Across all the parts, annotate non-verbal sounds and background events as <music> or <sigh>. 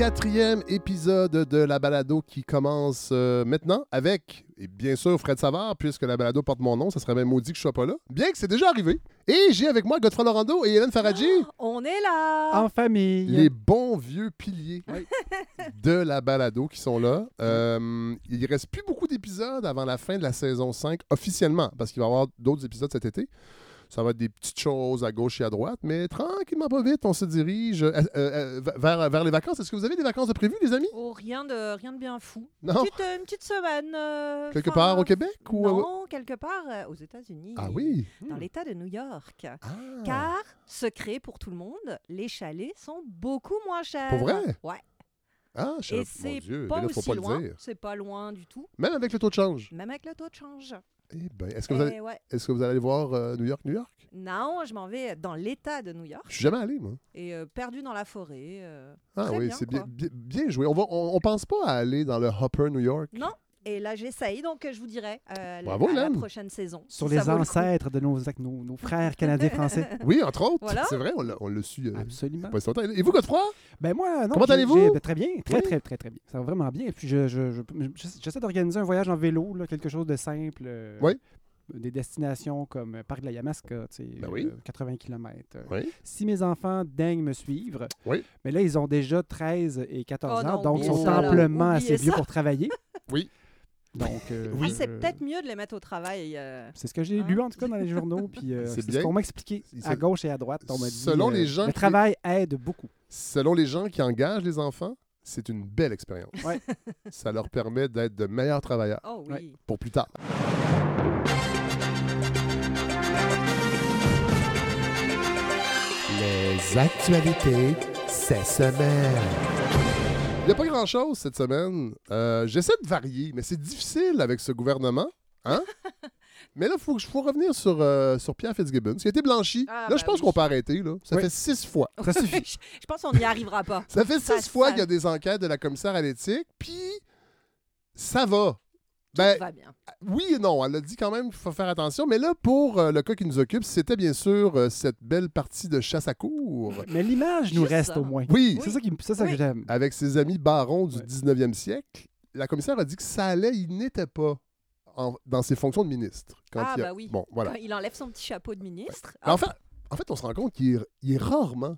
34e épisode de la balado qui commence euh, maintenant avec, et bien sûr, Fred Savard, puisque la balado porte mon nom, ça serait même maudit que je sois pas là. Bien que c'est déjà arrivé. Et j'ai avec moi Godfrey Lorando et Hélène Faradji, On est là! En famille. les bons vieux piliers <laughs> de la balado qui sont là. Euh, il reste plus beaucoup d'épisodes avant la fin de la saison 5, officiellement, parce qu'il va y avoir d'autres épisodes cet été. Ça va être des petites choses à gauche et à droite, mais tranquillement, pas vite, on se dirige euh, euh, euh, vers, vers les vacances. Est-ce que vous avez des vacances de prévues, les amis? Oh, rien de, rien de bien fou. Non? Petite, une petite semaine. Quelque part au Québec? Ou... Non, quelque part aux États-Unis. Ah oui? Dans l'État de New York. Ah. Car, secret pour tout le monde, les chalets sont beaucoup moins chers. Pour vrai? Ouais. Ah, je Et c'est pas faut aussi pas loin. C'est pas loin du tout. Même avec le taux de change. Même avec le taux de change. Eh ben, est-ce que, vous allez, Eh ouais. est-ce que vous allez voir euh, New York, New York? Non, je m'en vais dans l'État de New York Je suis jamais allé, moi. et euh, perdu dans la forêt. euh, Ah oui, c'est bien, quoi. bien, bien joué. On, on, on pense pas à aller dans le Hopper New York? Non. Et là, j'essaye, donc je vous dirai euh, Bravo, la prochaine saison. Sur si les le ancêtres de nos, nos, nos frères canadiens-français. <laughs> Oui, entre autres. Voilà. C'est vrai, on l'a, su euh, Absolument. pas si. Et vous, Godefroy? Ben moi, non. Comment allez-vous? ben, Très bien, très, Oui. très, très, très bien. Ça va vraiment bien. Et puis, je, je- je- je- j'essaie d'organiser un voyage en vélo, là, quelque chose de simple. euh, Oui. Des destinations comme euh, Parc de la Yamaska, tu sais, Ben oui. euh, 80 km. Oui. Si mes enfants daignent me suivre, Oui. mais là, ils ont déjà 13 et 14 Oh ans, non, donc ils sont amplement assez vieux pour travailler. Oui. Donc, euh, Ah, c'est je- peut-être mieux de les mettre au travail. euh, C'est ce que j'ai Hein? lu en tout cas dans les journaux, puis euh, C'est c'est bien. ce qu'on m'a expliqué à gauche et à droite. On m'a dit Selon euh, les gens le qui- travail aide beaucoup. Selon les gens qui engagent les enfants, c'est une belle expérience. Ouais. <laughs> Ça leur permet d'être de meilleurs travailleurs Oh oui. Ouais. pour plus tard. Les actualités cette semaine. Il n'y a pas grand-chose cette semaine. Euh, J'essaie de varier, mais c'est difficile avec ce gouvernement. Hein? <laughs> mais là, il faut, faut revenir sur, euh, sur Pierre Fitzgibbon, qui a été blanchi. Ah, là, je bah pense oui. qu'on peut arrêter. Là. Ça Oui. fait six fois. Ça suffit. je, je pense qu'on n'y arrivera pas. Ça fait Ça- six fois ça- qu'il y a des enquêtes de la commissaire à l'éthique, puis ça va. Ben, Tout va bien. oui et non, elle a dit quand même qu'il faut faire attention, mais là, pour euh, le cas qui nous occupe, c'était bien sûr euh, cette belle partie de chasse à cour. Mais l'image nous Juste reste ça. au moins. Oui, C'est ça, qui, c'est ça Oui. que j'aime. avec ses amis barons du Ouais. 19e siècle, la commissaire a dit que ça allait, il n'était pas en- dans ses fonctions de ministre. Quand Ah, il a- bah oui. Bon, voilà. Quand il enlève son petit chapeau de ministre. En fait, en fait, on se rend compte qu'il est, il est rarement,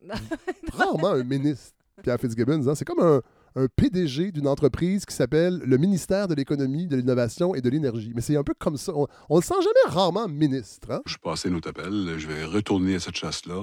<laughs> rarement un ministre, Pierre Fitzgibbon. hein. C'est comme un, un PDG d'une entreprise qui s'appelle le ministère de l'économie, de l'innovation et de l'énergie. Mais c'est un peu comme ça. On, on le sent jamais rarement ministre. hein? Je suis passé notre appel, je vais retourner à cette chasse-là.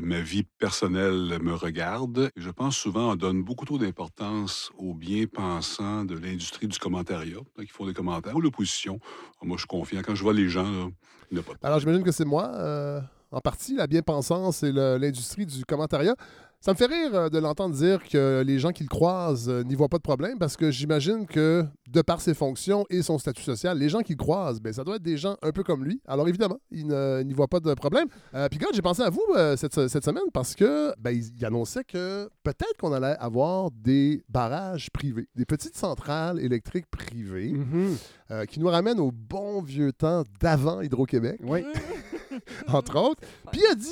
Ma vie personnelle me regarde. Je pense souvent on donne beaucoup trop d'importance aux bien-pensants de l'industrie du commentariat, là, qui font des commentaires, ou l'opposition. Moi, je suis confiant. Quand je vois les gens, là, il n'y a pas de Alors, j'imagine que c'est moi, euh, en partie, la bien-pensance et l'industrie du commentariat. Ça me fait rire euh, de l'entendre dire que les gens qui le croisent euh, n'y voient pas de problème parce que j'imagine que, de par ses fonctions et son statut social, les gens qui le croisent, ben, ça doit être des gens un peu comme lui. Alors, évidemment, il n'y voit pas de problème. Euh, Puis, God, j'ai pensé à vous euh, cette, cette semaine parce que ben, il, il annonçait que peut-être qu'on allait avoir des barrages privés, des petites centrales électriques privées Mhm. euh, qui nous ramènent au bon vieux temps d'avant Hydro-Québec Oui. <laughs> entre autres. Puis il a dit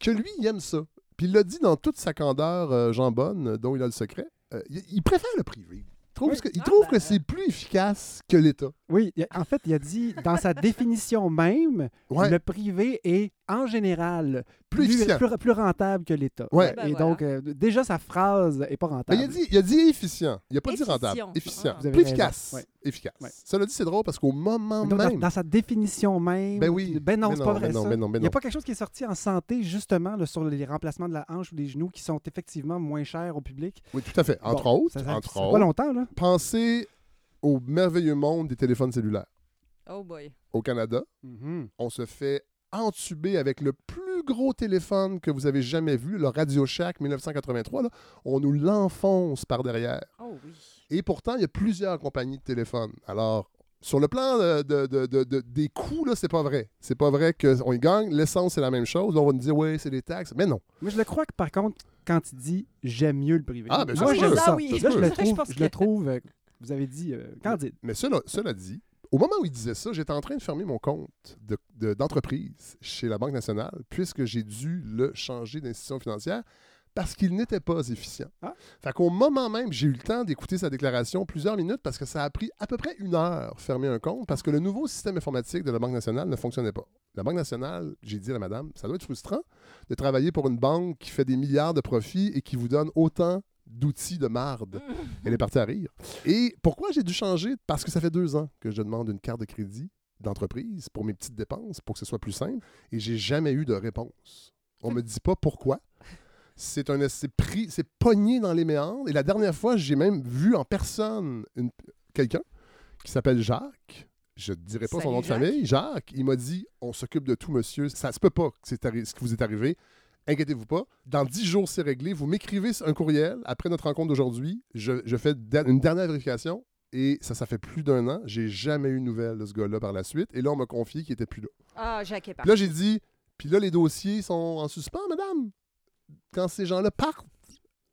que lui, il aime ça. Puis il l'a dit dans toute sa candeur, euh, Jean Bonne, euh, dont il a le secret. Euh, il, il préfère le privé. Il trouve, Oui. que, il Ah, trouve ben. que c'est plus efficace que l'État. Oui, en fait, il a dit, dans sa définition même, Ouais. le privé est, en général, Plus efficient. plus, plus rentable que l'État. Ouais. Ben Et voilà. donc, euh, déjà, sa phrase n'est pas Mais rentable. il, a dit, il a dit efficient. Il n'a pas dit rentable. Efficient. Efficient. Ah. Vous avez Plus raison. efficace. Ouais. Efficace. Ouais. Cela dit, c'est drôle parce qu'au moment Donc, même. dans sa définition même. Ben oui. Ben non, Mais c'est pas vrai. non, ça. non, Il n'y a pas quelque chose qui est sorti en santé, justement, là, sur les remplacements de la hanche ou des genoux qui sont effectivement moins chers au public. Oui, tout à fait. Entre Bon, autres, Ça, ça, entre autres pas longtemps, là. pensez au merveilleux monde des téléphones cellulaires. Oh boy. Au Canada, Mhm. on se fait entuber avec le plus gros téléphone que vous avez jamais vu, le Radio Shack 1983. là. On nous l'enfonce par derrière. Oh oui. Et pourtant, il y a plusieurs compagnies de téléphone. Alors, sur le plan de, de- de- de- de- des coûts, là, c'est pas vrai. C'est pas vrai qu'on y gagne. L'essence, c'est la même chose. Là, on va nous dire, oui, c'est des taxes. Mais non. Moi, je le crois que, par contre, quand il dit « j'aime mieux le privé Ah, ben, ça moi, se j'aime peut. ça. Ça, oui. Je le <laughs> trouve, pense je que- le trouve euh, vous avez dit, euh, candide. Mais cela, cela dit, au moment où il disait ça, j'étais en train de fermer mon compte de- de- d'entreprise chez la Banque nationale, puisque j'ai dû le changer d'institution financière parce qu'il n'était pas efficient. Ah. Fait qu'au moment même, j'ai eu le temps d'écouter sa déclaration plusieurs minutes parce que ça a pris à peu près une heure fermer un compte parce que le nouveau système informatique de la Banque nationale ne fonctionnait pas. La Banque nationale, j'ai dit à la madame, ça doit être frustrant de travailler pour une banque qui fait des milliards de profits et qui vous donne autant d'outils de marde. <laughs> Elle est partie à rire. Et pourquoi j'ai dû changer? Parce que ça fait deux ans que je demande une carte de crédit d'entreprise pour mes petites dépenses, pour que ce soit plus simple, et j'ai jamais eu de réponse. On me dit pas pourquoi. C'est un c'est pris, c'est pogné dans les méandres. Et la dernière fois, j'ai même vu en personne quelqu'un qui s'appelle Jacques. Je ne dirai pas son nom de famille. Jacques, il m'a dit on s'occupe de tout, monsieur. Ça se peut pas que ce qui vous est arrivé. Inquiétez-vous pas. Dans dix jours, c'est réglé. Vous m'écrivez un courriel après notre rencontre d'aujourd'hui. Je, je fais une dernière vérification. Et ça, ça fait plus d'un an. J'ai jamais eu de nouvelles de ce gars-là par la suite. Et là, on m'a confié qu'il était plus là. Ah, Puis parti. là, j'ai dit, puis là, les dossiers sont en suspens, madame. Quand ces gens-là partent,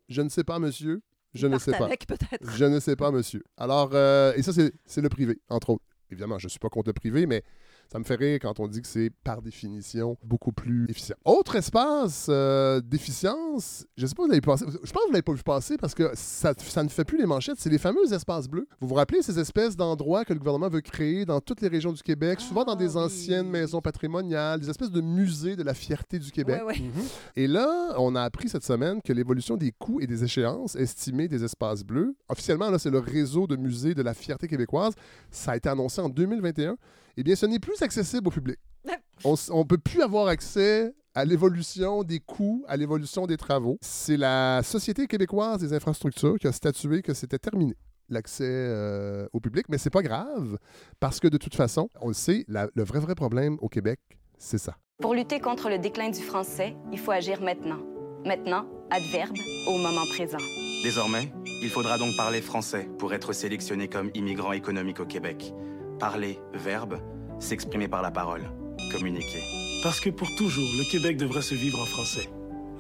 je ne sais pas, monsieur. Je Ils ne sais pas. avec, peut-être. Je ne sais pas, monsieur. Alors, euh, et ça, c'est c'est le privé, entre autres. Évidemment, je ne suis pas contre le privé, mais ça me fait rire quand on dit que c'est, par définition, beaucoup plus efficient. Autre espace euh, d'efficience, je ne sais pas, vous l'avez pensé. Je pense que vous l'avez pas vu passer parce que ça, ça ne fait plus les manchettes. C'est les fameux espaces bleus. Vous vous rappelez ces espèces d'endroits que le gouvernement veut créer dans toutes les régions du Québec, souvent dans Ah, des oui. anciennes maisons patrimoniales, des espèces de musées de la fierté du Québec. Ouais, ouais. Mhm. Et là, on a appris cette semaine que l'évolution des coûts et des échéances estimées des espaces bleus, officiellement, là, c'est le réseau de musées de la fierté québécoise, ça a été annoncé en 2021, eh bien, ce n'est plus accessible au public. <laughs> On ne peut plus avoir accès à l'évolution des coûts, à l'évolution des travaux. C'est la Société québécoise des infrastructures qui a statué que c'était terminé l'accès euh, au public, mais c'est pas grave parce que de toute façon, on le sait, la- le vrai vrai problème au Québec, c'est ça. Pour lutter contre le déclin du français, il faut agir maintenant. Maintenant, adverbe, au moment présent. Désormais, il faudra donc parler français pour être sélectionné comme immigrant économique au Québec. Parler, verbe, s'exprimer par la parole, communiquer. Parce que pour toujours, le Québec devrait se vivre en français.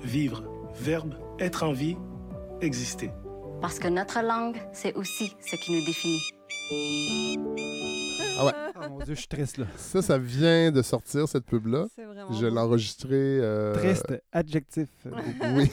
Vivre, verbe, être en vie, exister. Parce que notre langue, c'est aussi ce qui nous définit. Ah ouais. Oh mon Dieu, je suis triste, là. Ça, ça vient de sortir, cette pub-là. C'est vraiment. Je l'ai enregistré. euh, Triste, adjectif. Oui.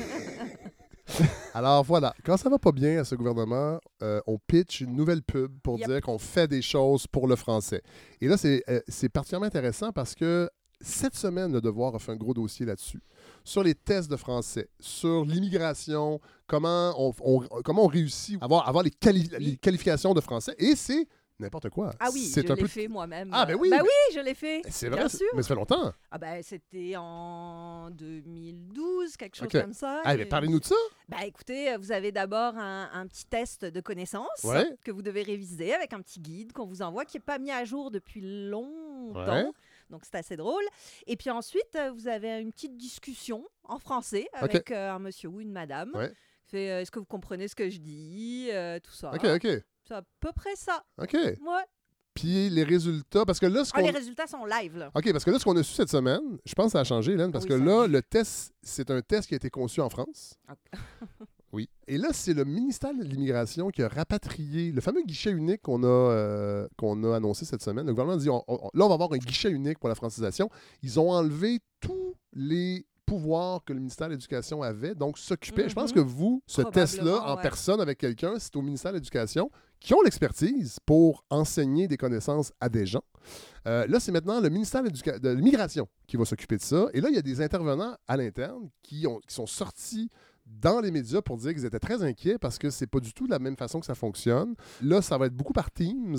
<laughs> Alors voilà, quand ça va pas bien à ce gouvernement, euh, on pitch une nouvelle pub pour Yep. dire qu'on fait des choses pour le français. Et là, c'est euh, particulièrement intéressant parce que cette semaine, le Devoir a fait un gros dossier là-dessus. Sur les tests de français, sur l'immigration, comment on, on- comment on réussit à avoir, avoir les, quali- les qualifications de français. Et c'est n'importe quoi. Ah oui, je l'ai peu. fait moi-même. Ah, ben oui, Bah mais- oui, je l'ai fait. C'est Bien vrai, sûr. mais ça fait longtemps. Ah ben c'était en 2012, quelque chose comme ça. Ah, parlez-nous de ça. Bah écoutez, vous avez d'abord un, un petit test de connaissances Ouais. que vous devez réviser avec un petit guide qu'on vous envoie qui n'est pas mis à jour depuis longtemps. Ouais. Donc c'est assez drôle. Et puis ensuite, euh, vous avez une petite discussion en français avec euh, un monsieur ou une madame. Ouais. Fait, euh, est-ce que vous comprenez ce que je dis euh, Tout ça. OK, OK. C'est à peu près ça. OK. Ouais. Puis les résultats, parce que là, ce Ah, qu'on. les résultats sont live là. OK, parce que là, ce qu'on a su cette semaine, je pense que ça a changé, Hélène, parce Oui, que ça là, le test, c'est un test qui a été conçu en France. Ok. <laughs> oui. Et là, c'est le ministère de l'Immigration qui a rapatrié le fameux guichet unique qu'on a, euh, qu'on a annoncé cette semaine. Le gouvernement a dit on- on- là, on va avoir un guichet unique pour la francisation. Ils ont enlevé tous les pouvoirs que le ministère de l'Éducation avait, donc s'occuper. Je pense Mhm. que vous, ce test-là, en ouais. personne avec quelqu'un, c'est au ministère de l'Éducation qui ont l'expertise pour enseigner des connaissances à des gens. Euh, là, c'est maintenant le ministère de l'Immigration qui va s'occuper de ça. Et là, il y a des intervenants à l'interne qui, ont- qui sont sortis dans les médias pour dire qu'ils étaient très inquiets parce que c'est pas du tout de la même façon que ça fonctionne. Là, ça va être beaucoup par Teams,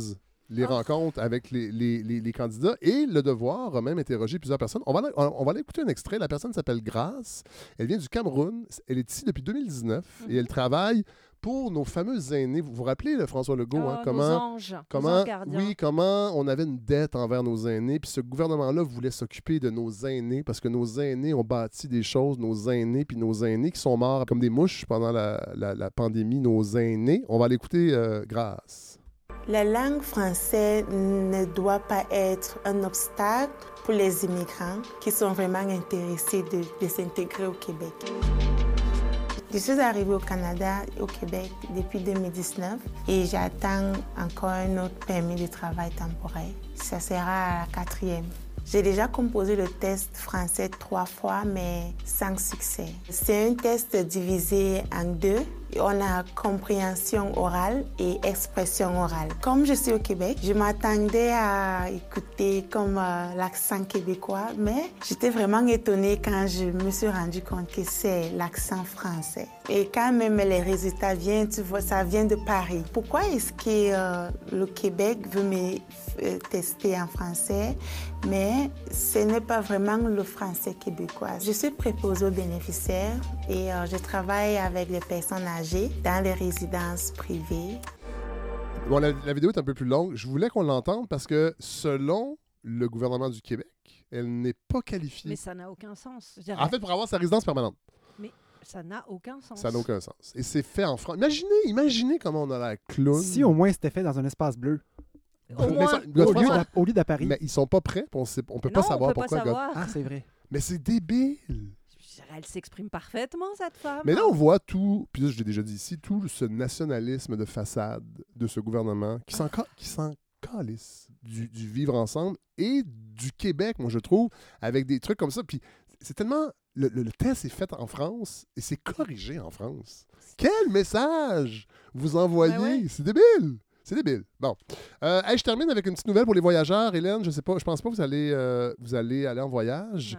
les Ah. rencontres avec les, les- les- les candidats. Et le devoir a même interrogé plusieurs personnes. On va, aller- on va aller écouter un extrait. La personne s'appelle Grace. Elle vient du Cameroun. Elle est ici depuis 2019 et Mhm. elle travaille pour nos fameux aînés. Vous vous rappelez, le François Legault, hein, Ah, comment... anges, Comment, oui, comment on avait une dette envers nos aînés, puis ce gouvernement-là voulait s'occuper de nos aînés parce que nos aînés ont bâti des choses, nos aînés, puis nos aînés qui sont morts comme des mouches pendant la, la- la pandémie, nos aînés. On va l'écouter euh, grâce. La langue française ne doit pas être un obstacle pour les immigrants qui sont vraiment intéressés de, s'intégrer au Québec. Je suis arrivée au Canada, au Québec, depuis 2019 et j'attends encore un autre permis de travail temporaire. Ça sera la quatrième. J'ai déjà composé le test français trois fois, mais sans succès. C'est un test divisé en deux. On a compréhension orale et expression orale. Comme je suis au Québec, je m'attendais à écouter comme euh, l'accent québécois, mais j'étais vraiment étonnée quand je me suis rendu compte que c'est l'accent français. Et quand même les résultats viennent, tu vois, ça vient de Paris. Pourquoi est-ce que euh, le Québec veut me euh, tester en français, mais ce n'est pas vraiment le français québécois. Je suis préposée aux bénéficiaires et je travaille avec les personnes âgées dans les résidences privées. Bon, la, vidéo est un peu plus longue. Je voulais qu'on l'entende parce que selon le gouvernement du Québec, elle n'est pas qualifiée. Mais ça n'a aucun sens. En fait, pour avoir sa résidence permanente. Mais ça n'a aucun sens. Ça n'a aucun sens. Et c'est fait en France. Imaginez, imaginez comment on a la clown. Si au moins c'était fait dans un espace bleu. Au, moins, au, lieu, d'à Paris. Mais ils sont pas prêts. On ne peut pas savoir pourquoi. Ah, c'est vrai. Mais c'est débile elle s'exprime parfaitement, cette femme. Mais là, on voit tout, puis je l'ai déjà dit ici, tout ce nationalisme de façade de ce gouvernement qui s'en, qui calisse du, vivre ensemble et du Québec, moi, je trouve, avec des trucs comme ça. Puis c'est tellement. Le, test est fait en France et c'est corrigé en France. Quel message vous envoyez? Ben c'est débile! C'est débile. Bon. Euh, je termine avec une petite nouvelle pour les voyageurs. Hélène, je sais pas, je pense pas que vous allez, euh, vous allez aller en voyage.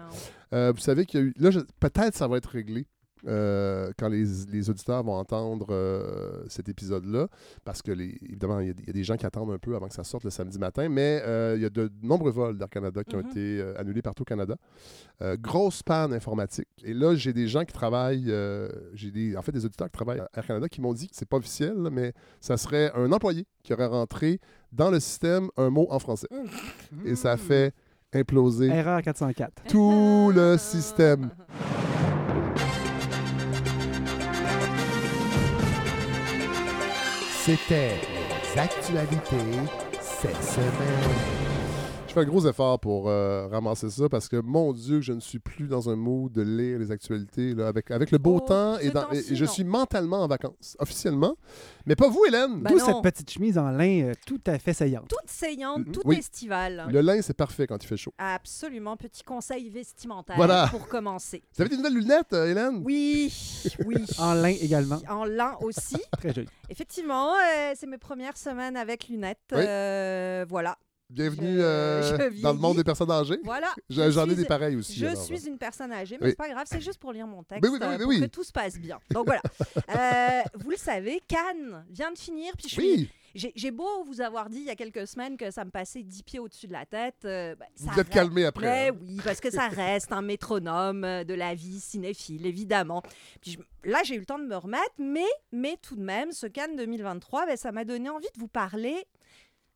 Euh, vous savez qu'il y a eu. Là, peut-être ça va être réglé. Euh, quand les, auditeurs vont entendre euh, cet épisode-là, parce que, les, évidemment, il y, a des gens qui attendent un peu avant que ça sorte le samedi matin, mais euh, il y a de nombreux vols d'Air Canada qui ont mhm. été annulés partout au Canada. grosse panne informatique. Et là, j'ai des gens qui travaillent, j'ai des, en fait des auditeurs qui travaillent à Air Canada qui m'ont dit que c'est pas officiel, mais ça serait un employé qui aurait rentré dans le système un mot en français. Et ça fait imploser Erreur 404. tout le système. <laughs> C'était les actualités cette semaine. Fais un gros effort pour euh, ramasser ça parce que, mon Dieu, je ne suis plus dans un mood de lire les actualités là, avec, avec le beau oh, temps et, je suis mentalement en vacances, officiellement. Mais pas vous, Hélène. Ben cette petite chemise en lin euh, tout à fait saillante. Toute saillante, mm-hmm. tout estivale. Le lin, c'est parfait quand il fait chaud. Absolument. Petit conseil vestimentaire pour commencer. Vous avez des nouvelles lunettes, euh, Hélène? Oui, oui. <laughs> en lin également. En lin aussi. <laughs> Très joli. Effectivement, c'est mes premières semaines avec lunettes. voilà. Bienvenue euh, <laughs> dans le monde des personnes âgées. Voilà. J'en ai des pareils aussi. Je suis une personne âgée, mais c'est pas grave, c'est juste pour lire mon texte, <laughs> oui, euh, pour que tout se passe bien. Donc voilà. <laughs> Euh, vous le savez, Cannes vient de finir, puis je suis... J'ai beau vous avoir dit il y a quelques semaines que ça me passait dix pieds au-dessus de la tête. Ben, vous êtes calmé après. Hein. Oui, parce que ça reste un métronome de la vie cinéphile, évidemment. Puis là, j'ai eu le temps de me remettre, mais, mais tout de même, ce Cannes 2023, ben, ça m'a donné envie de vous parler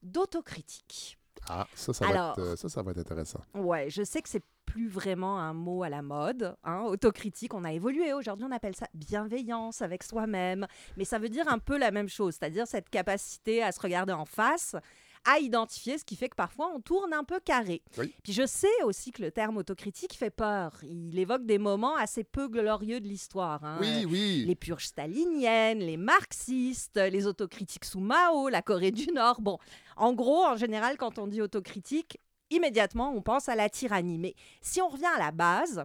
d'autocritique. Ah, ça, ça, va être, euh, ça, ça va être intéressant. Ouais, je sais que c'est plus vraiment un mot à la mode. Hein, autocritique, on a évolué. Aujourd'hui, on appelle ça bienveillance avec soi-même. Mais ça veut dire un peu la même chose, c'est-à-dire cette capacité à se regarder en face à identifier, ce qui fait que parfois on tourne un peu carré. Puis je sais aussi que le terme autocritique fait peur. Il évoque des moments assez peu glorieux de l'histoire. Hein. Oui, oui. Les purges staliniennes, les marxistes, les autocritiques sous Mao, la Corée du Nord. Bon, en gros, en général, quand on dit autocritique, immédiatement on pense à la tyrannie. Mais si on revient à la base,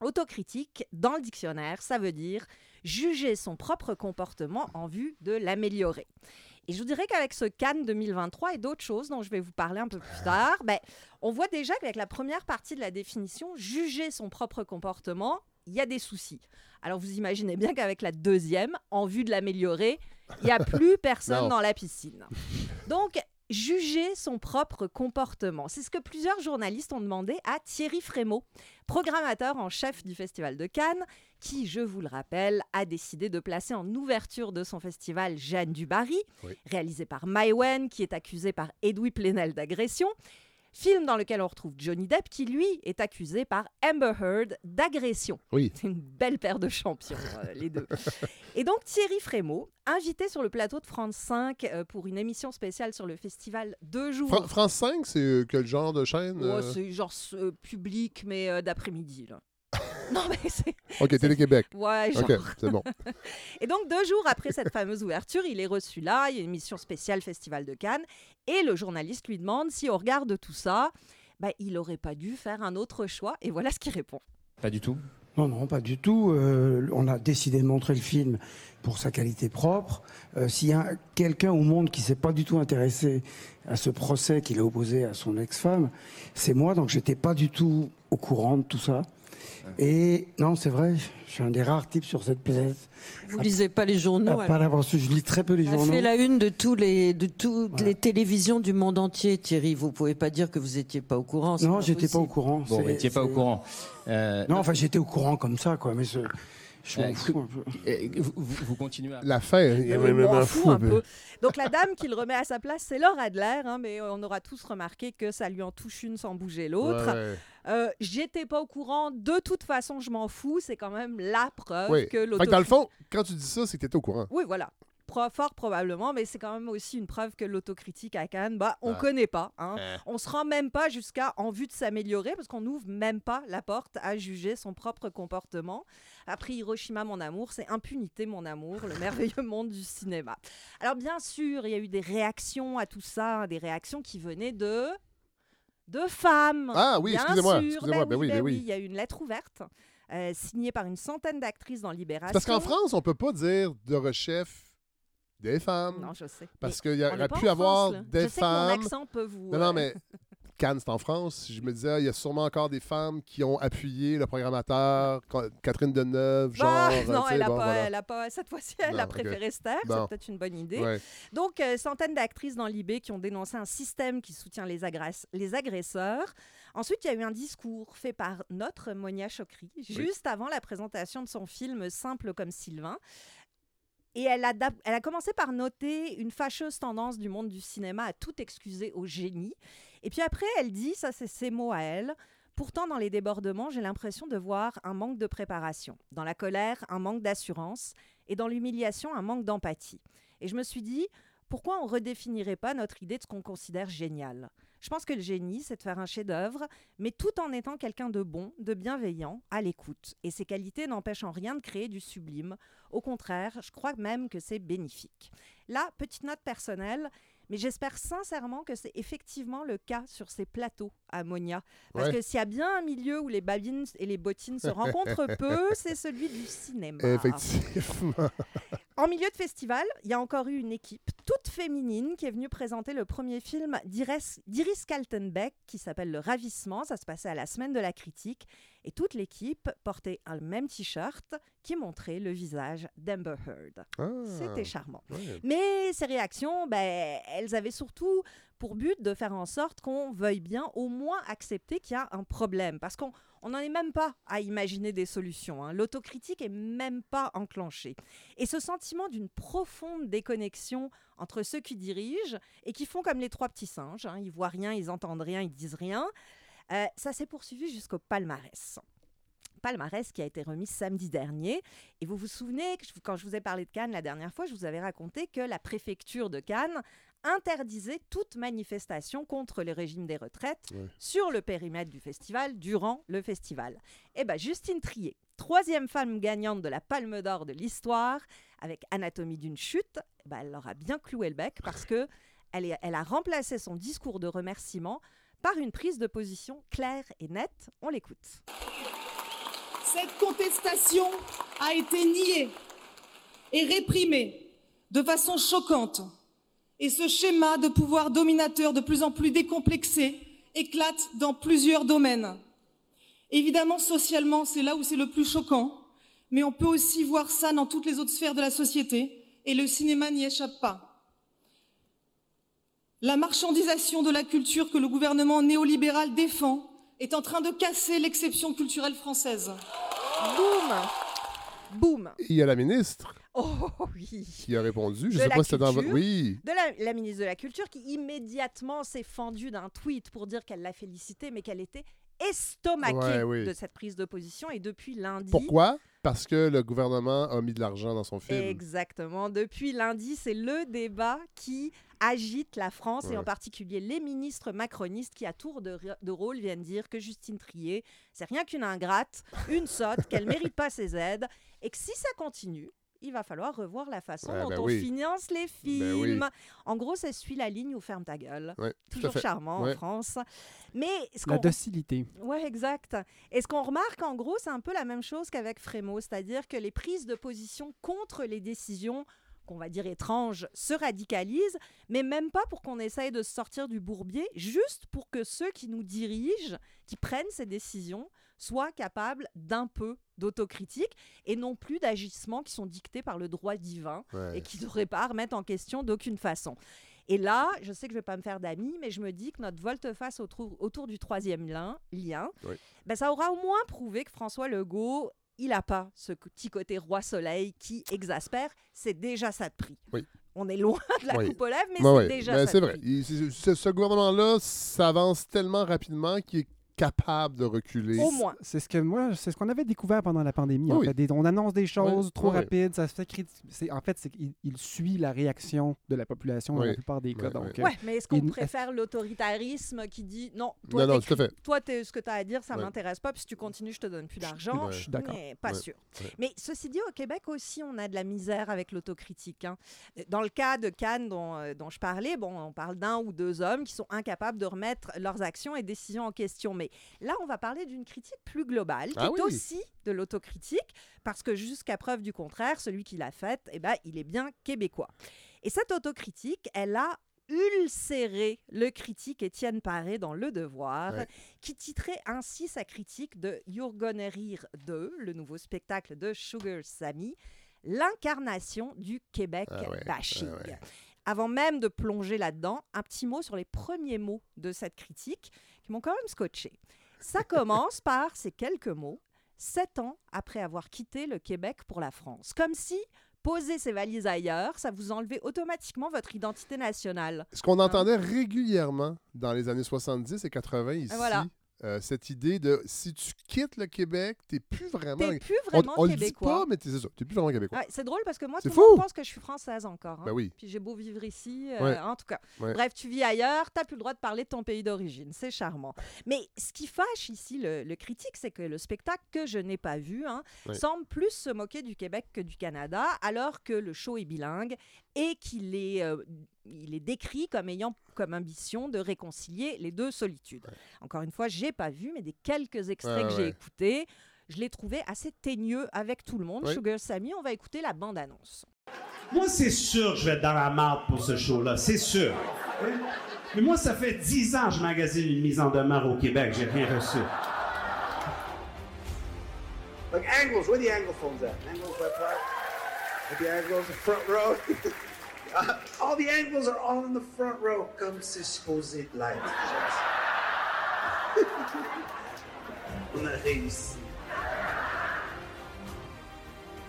autocritique, dans le dictionnaire, ça veut dire juger son propre comportement en vue de l'améliorer. Et je vous dirais qu'avec ce Cannes 2023 et d'autres choses dont je vais vous parler un peu plus tard, ben, on voit déjà qu'avec la première partie de la définition, juger son propre comportement, il y a des soucis. Alors vous imaginez bien qu'avec la deuxième, en vue de l'améliorer, il n'y a <laughs> plus personne dans la piscine. Donc, juger son propre comportement. C'est ce que plusieurs journalistes ont demandé à Thierry Frémaux, programmateur en chef du Festival de Cannes, qui, je vous le rappelle, a décidé de placer en ouverture de son festival Jeanne Dubarry, réalisé par Maïwen, qui est accusé par Edoui Plenel d'agression. Film dans lequel on retrouve Johnny Depp, qui lui est accusé par Amber Heard d'agression. Oui. C'est une belle paire de champions, euh, les deux. <laughs> Et donc Thierry Frémaux, invité sur le plateau de France 5 euh, pour une émission spéciale sur le festival Deux jours. France 5, c'est euh, quel genre de chaîne C'est genre public, mais d'après-midi. <laughs> Non, mais c'est. Ok, Télé-Québec. Ouais, Ok, c'est bon. <laughs> et donc, deux jours après cette fameuse ouverture, il est reçu là. Il y a une émission spéciale Festival de Cannes. Et le journaliste lui demande si, au regard de tout ça, bah, il n'aurait pas dû faire un autre choix. Et voilà ce qu'il répond. Pas du tout. Non, non, pas du tout. Euh, on a décidé de montrer le film pour sa qualité propre. Euh, S'il y a quelqu'un au monde qui s'est pas du tout intéressé à ce procès qu'il a opposé à son ex-femme, c'est moi, donc j'étais pas du tout au courant de tout ça. Et non, c'est vrai, je suis un des rares types sur cette planète. Vous lisez pas les journaux À l'avoir su, je lis très peu les journaux. fait la une de tous les de toutes les télévisions du monde entier, Thierry. Vous pouvez pas dire que vous étiez pas au courant. Non, j'étais pas au courant. Bon, vous n'étiez pas au courant. Euh, Non, enfin, j'étais au courant comme ça, quoi, mais je, je m'en Euh, fous un peu. euh, vous, vous- continuez à. La fin, il y a Mais même un fou un un peu. peu. Donc la dame qui le remet à sa place, c'est Laura Adler, hein, mais on aura tous remarqué que ça lui en touche une sans bouger l'autre. Ouais, ouais. Euh, J'étais pas au courant, de toute façon je m'en fous, c'est quand même la preuve Oui. que l'auto... dans le fond, quand tu dis ça, c'est que t'étais au courant. Oui, voilà. Pro- fort probablement, mais c'est quand même aussi une preuve que l'autocritique à Cannes, bah, on Ah. connaît pas. Hein. Euh. On se rend même pas jusqu'à en vue de s'améliorer parce qu'on n'ouvre même pas la porte à juger son propre comportement. Après Hiroshima, mon amour, c'est impunité, mon amour, le <laughs> merveilleux monde du cinéma. Alors bien sûr, il y a eu des réactions à tout ça, hein, des réactions qui venaient de de femmes. Ah oui, excusez-moi, sûr. excusez-moi, ben oui, ben oui. Il y a eu une lettre ouverte euh, signée par une centaine d'actrices dans Libération. Parce qu'en France, on peut pas dire de rechef des femmes. Non, je sais. Parce qu'il y aurait pu avoir France, là. des je sais femmes. Que mon accent peut vous. Non, non, euh, mais Cannes, c'est en France. Je me disais, il y a sûrement encore des femmes qui ont appuyé le programmateur, Ca- Catherine Deneuve, genre. bah, <laughs> euh, non, elle a, bon, pas, voilà. pas. Cette fois-ci, elle Non, a préféré. Bon. C'est peut-être une bonne idée. Ouais. Donc, euh, centaines d'actrices dans l'IB qui ont dénoncé un système qui soutient les, les agresseurs. Ensuite, il y a eu un discours fait par notre Monia Chokri, juste avant la présentation de son film Simple comme Sylvain. Et elle a, elle a commencé par noter une fâcheuse tendance du monde du cinéma à tout excuser au génie. Et puis après, elle dit, ça c'est ses mots à elle, Pourtant, dans les débordements, j'ai l'impression de voir un manque de préparation. Dans la colère, un manque d'assurance. Et dans l'humiliation, un manque d'empathie. Et je me suis dit, pourquoi on redéfinirait pas notre idée de ce qu'on considère génial? Je pense que le génie, c'est de faire un chef-d'œuvre, mais tout en étant quelqu'un de bon, de bienveillant, à l'écoute. Et ces qualités n'empêchent en rien de créer du sublime. Au contraire, je crois même que c'est bénéfique. Là, petite note personnelle, mais j'espère sincèrement que c'est effectivement le cas sur ces plateaux à Monia. Parce Ouais. que s'il y a bien un milieu où les babines et les bottines se <laughs> rencontrent peu, c'est celui du cinéma. Effectivement. En milieu de festival, il y a encore eu une équipe toute féminine qui est venue présenter le premier film d'Iris Kaltenbeck qui s'appelle Le Ravissement. Ça se passait à la semaine de la critique. Et toute l'équipe portait un même t-shirt qui montrait le visage d'Amber Heard. Ah. C'était charmant. Ouais. Mais ces réactions, ben, elles avaient surtout pour but de faire en sorte qu'on veuille bien au moins accepter qu'il y a un problème. Parce qu'on n'en est même pas à imaginer des solutions. hein. L'autocritique est même pas enclenchée. Et ce sentiment d'une profonde déconnexion entre ceux qui dirigent et qui font comme les trois petits singes, hein, ils voient rien, ils entendent rien, ils disent rien, euh, ça s'est poursuivi jusqu'au palmarès palmarès qui a été remis samedi dernier. Et vous vous souvenez que je- quand je vous ai parlé de Cannes la dernière fois, je vous avais raconté que la préfecture de Cannes interdisait toute manifestation contre le régime des retraites Ouais. sur le périmètre du festival durant le festival. Et bien Justine Trier, troisième femme gagnante de la Palme d'Or de l'histoire, avec Anatomie d'une chute, eh ben, elle leur a bien cloué le bec parce que elle, est- elle a remplacé son discours de remerciement par une prise de position claire et nette. On l'écoute. Cette contestation a été niée et réprimée de façon choquante. Et ce schéma de pouvoir dominateur de plus en plus décomplexé éclate dans plusieurs domaines. Évidemment, socialement, c'est là où c'est le plus choquant, mais on peut aussi voir ça dans toutes les autres sphères de la société, et le cinéma n'y échappe pas. La marchandisation de la culture que le gouvernement néolibéral défend est en train de casser l'exception culturelle française. Boum Boum Il y a la ministre <laughs> Oh oui qui a répondu. Je De sais la pas si c'était dans votre. Oui. de la, la ministre de la Culture qui immédiatement s'est fendue d'un tweet pour dire qu'elle l'a félicité, mais qu'elle était estomaquée Ouais, oui. de cette prise de position. Et depuis lundi... Pourquoi? Parce que le gouvernement a mis de l'argent dans son film. Exactement. Depuis lundi, c'est le débat qui agite la France et en particulier les ministres macronistes qui, à tour de, rôle, viennent dire que Justine Trier, c'est rien qu'une ingrate, une sotte, qu'elle mérite pas ses aides et que si ça continue, il va falloir revoir la façon Ouais, dont ben on oui. finance les Ben oui. films. En gros, ça suit la ligne ou ferme ta gueule. Ouais, Toujours charmant Ouais. en France. Mais ce La docilité. Ouais, exact. Et ce qu'on remarque, en gros, c'est un peu la même chose qu'avec Frémo, c'est-à-dire que les prises de position contre les décisions qu'on va dire étranges se radicalisent, mais même pas pour qu'on essaye de se sortir du bourbier, juste pour que ceux qui nous dirigent, qui prennent ces décisions, soient capables d'un peu d'autocritique et non plus d'agissements qui sont dictés par le droit divin Ouais. et qui ne devraient pas remettre en question d'aucune façon. Et là, je sais que je vais pas me faire d'amis, mais je me dis que notre volte-face autour, autour du troisième lien, lien Oui. ben, ça aura au moins prouvé que François Legault, il n'a pas ce petit côté roi soleil qui exaspère. C'est déjà ça de prix. Oui. On est loin de la Oui. coupe aux lèvres, mais c'est déjà Ben, ça C'est de vrai. Il- ce gouvernement-là s'avance tellement rapidement qu'il est capable de reculer. Au moins. C'est ce que moi, c'est ce qu'on avait découvert pendant la pandémie. en Oui. fait. Des- on annonce des choses Oui, trop oui. rapides, ça se fait criti- c'est En fait, il suit la réaction de la population dans la plupart des cas. Oui, donc, oui. euh, Ouais, mais est-ce qu'on préfère l'autoritarisme qui dit non, toi, Non, non, tout à fait. toi ce que tu as à dire, ça Ouais. m'intéresse pas, puis si tu continues, je te donne plus d'argent. Je suis d'accord. Mais pas sûr. Mais ceci dit, au Québec aussi, on a de la misère avec l'autocritique. hein. Dans le cas de Cannes dont, euh, dont je parlais, bon, on parle d'un ou deux hommes qui sont incapables de remettre leurs actions et décisions en question. Mais là, on va parler d'une critique plus globale, qui Ah est oui. aussi de l'autocritique, parce que jusqu'à preuve du contraire, celui qui l'a faite, eh ben, il est bien québécois. Et cette autocritique, elle a ulcéré le critique Étienne Paré dans Le Devoir, Ouais. qui titrait ainsi sa critique de You're Gonna Rire 2, le nouveau spectacle de Sugar Sammy, l'incarnation du Québec Ah ouais, bashing. ah ouais. Avant même de plonger là-dedans, un petit mot sur les premiers mots de cette critique qui m'ont quand même scotché. Ça commence <laughs> par ces quelques mots, sept ans après avoir quitté le Québec pour la France. Comme si poser ses valises ailleurs, ça vous enlevait automatiquement votre identité nationale. Ce qu'on entendait régulièrement dans les années 70 et 80 ici, Voilà. Euh, cette idée de si tu quittes le Québec, t'es plus vraiment. T'es plus on, vraiment on le dit québécois. pas, mais t'es c'est ça, t'es plus vraiment québécois. Ouais, c'est drôle parce que moi, tout le monde pense que je suis française encore. hein. Ben oui. Puis j'ai beau vivre ici, euh, Ouais. en tout cas. Ouais. Bref, tu vis ailleurs, t'as plus le droit de parler de ton pays d'origine. C'est charmant. Mais ce qui fâche ici le, le critique, c'est que le spectacle que je n'ai pas vu hein, semble plus se moquer du Québec que du Canada, alors que le show est bilingue et qu'il est, euh, il est décrit comme ayant comme ambition de réconcilier les deux solitudes. Encore une fois, j'ai pas vu, mais des quelques extraits Ouais, que j'ai écoutés, je l'ai trouvé assez teigneux avec tout le monde. Ouais. Sugar Sammy, on va écouter la bande-annonce. Moi, c'est sûr que je vais être dans la marde pour ce show-là, c'est sûr. Mais moi, ça fait dix ans que je magasine une mise en demeure au Québec, j'ai rien reçu. Like angles, where the anglophones at? Angles. With the angles, the front row? <laughs> Uh, all the angles are all in the front row. Comme c'est supposé de l'être. <laughs> On a réussi.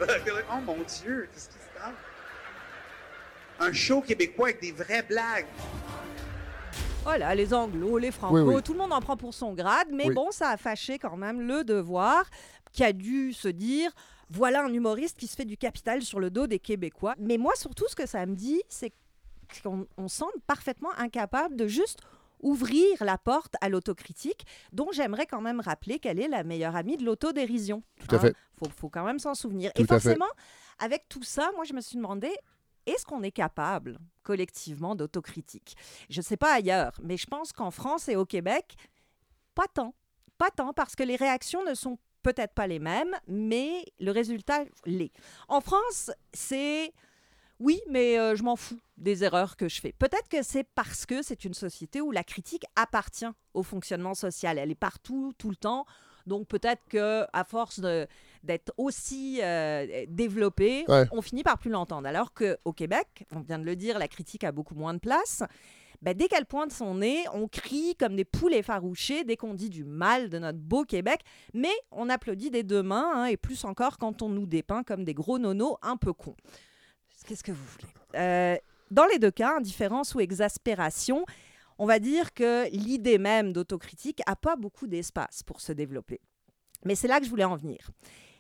Oh mon Dieu, qu'est-ce qui se passe? Un show québécois avec des vraies blagues. Voilà, les anglos, les franco, Oui, oui. tout le monde en prend pour son grade, mais Oui. bon, ça a fâché quand même le devoir qui a dû se dire voilà un humoriste qui se fait du capital sur le dos des Québécois. Mais moi, surtout, ce que ça me dit, c'est qu'on on semble parfaitement incapable de juste ouvrir la porte à l'autocritique, dont j'aimerais quand même rappeler qu'elle est la meilleure amie de l'autodérision. Tout à fait. Faut, faut quand même s'en souvenir. Tout Et forcément, avec tout ça, moi, je me suis demandé, est-ce qu'on est capable collectivement d'autocritique? Je ne sais pas ailleurs, mais je pense qu'en France et au Québec, pas tant. Pas tant, parce que les réactions ne sont peut-être pas les mêmes, mais le résultat l'est. En France, c'est oui, mais euh, je m'en fous des erreurs que je fais. Peut-être que c'est parce que c'est une société où la critique appartient au fonctionnement social. Elle est partout, tout le temps. Donc peut-être que à force d'être aussi euh, développée, Ouais. on finit par plus l'entendre. Alors qu'au Québec, on vient de le dire, la critique a beaucoup moins de place. Ben, dès qu'elle pointe son nez, on crie comme des poules effarouchées dès qu'on dit du mal de notre beau Québec, mais on applaudit des deux mains, hein, et plus encore quand on nous dépeint comme des gros nonos un peu cons. Qu'est-ce que vous voulez? Euh, Dans les deux cas, indifférence ou exaspération, on va dire que l'idée même d'autocritique n'a pas beaucoup d'espace pour se développer. Mais c'est là que je voulais en venir.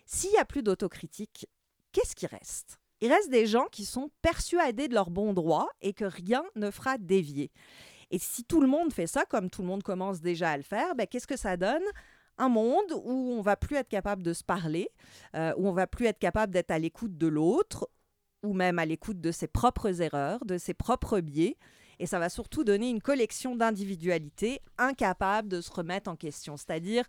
S'il n'y a plus d'autocritique, qu'est-ce qui reste? Il reste des gens qui sont persuadés de leur bon droit et que rien ne fera dévier. Et si tout le monde fait ça, comme tout le monde commence déjà à le faire, ben, qu'est-ce que ça donne? Un monde où on va plus être capable de se parler, euh, où on va plus être capable d'être à l'écoute de l'autre, ou même à l'écoute de ses propres erreurs, de ses propres biais. Et ça va surtout donner une collection d'individualités incapables de se remettre en question. C'est-à-dire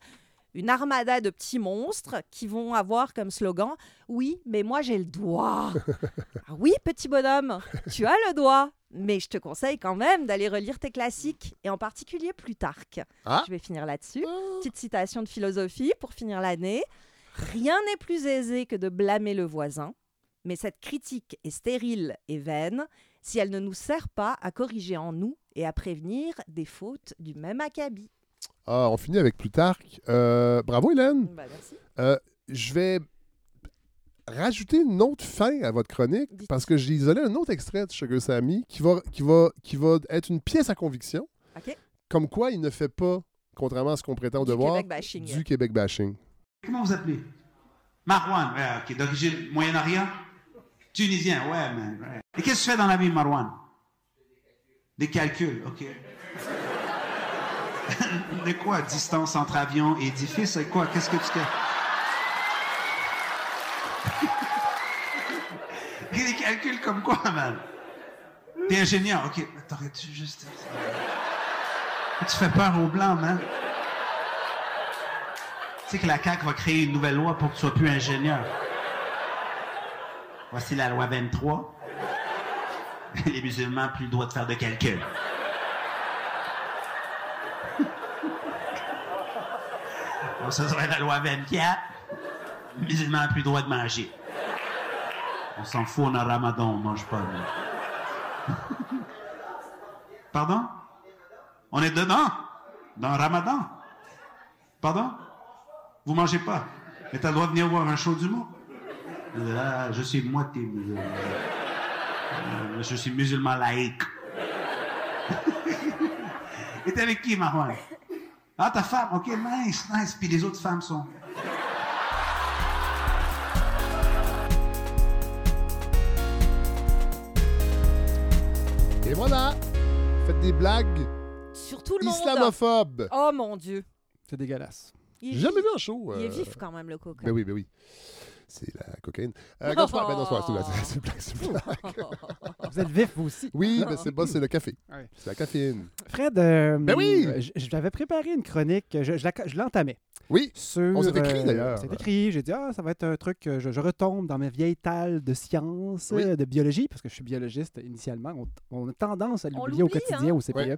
une armada de petits monstres qui vont avoir comme slogan Oui, mais moi j'ai le doigt. <laughs> ah oui, petit bonhomme, tu as le doigt. Mais je te conseille quand même d'aller relire tes classiques, et en particulier Plutarque. Ah. Je vais finir là-dessus. Petite citation de philosophie pour finir l'année. Rien n'est plus aisé que de blâmer le voisin, mais cette critique est stérile et vaine si elle ne nous sert pas à corriger en nous et à prévenir des fautes du même acabit. Ah, on finit avec Plutarque. Euh, bravo, Hélène. Bah, merci. Euh, je vais rajouter une autre fin à votre chronique parce que j'ai isolé un autre extrait de Sugar Sammy qui va, qui va, qui va être une pièce à conviction. Comme quoi, il ne fait pas, contrairement à ce qu'on prétend devoir, Québec bashing. du Québec bashing. Comment vous appelez? Marwan, ouais, ok, d'origine Moyen-Orient? Tunisien, ouais, man. ouais. Et qu'est-ce que tu fais dans la vie, Marwan? Des calculs, ok. De quoi Distance entre avion et édifice, quoi? Qu'est-ce que tu Des <laughs> calculs comme quoi, man? T'es ingénieur, ok. T'aurais-tu juste. Tu fais peur aux Blancs, man? Tu sais que la CAQ va créer une nouvelle loi pour que tu sois plus ingénieur. Voici la loi 23. <laughs> Les musulmans plus le droit de faire de calcul. Ça serait la loi 24. Les musulmans n'ont plus le droit de manger. On s'en fout, on a ramadan, on mange pas. <laughs> Pardon? On est dedans? Dans ramadan? Pardon? Vous mangez pas? Mais t'as le droit de venir voir un show d'humour? Euh, je suis moitié musulman. Euh, je suis musulman laïque. <laughs> Et t'es avec qui, Marwan? Ah, ta femme? Ok, nice, nice. Puis les autres femmes sont... Et voilà! Faites des blagues Sur tout le monde. islamophobes. Oh mon Dieu. C'est dégueulasse. Il est J'ai jamais vif. vu un show. Il est euh, vif quand même, le coca. Ben oui, ben oui. C'est la cocaïne. Euh, quand je parle, ben non, c'est <laughs> blague, c'est blague. <laughs> Vous êtes vif, vous aussi. Oui, mais c'est pas, c'est le café. Ouais. C'est la caféine. Fred, euh, Ben oui! euh, je, l'avais préparé une chronique, je, je l'entamais. Oui. Sur, On s'est écrit, euh, d'ailleurs. C'est écrit. J'ai dit, ah, ça va être un truc, que je, je retombe dans mes vieilles talles de sciences, Oui. euh, de biologie, parce que je suis biologiste initialement. On, on a tendance à On l'oublier au quotidien hein? au CPE. Ouais.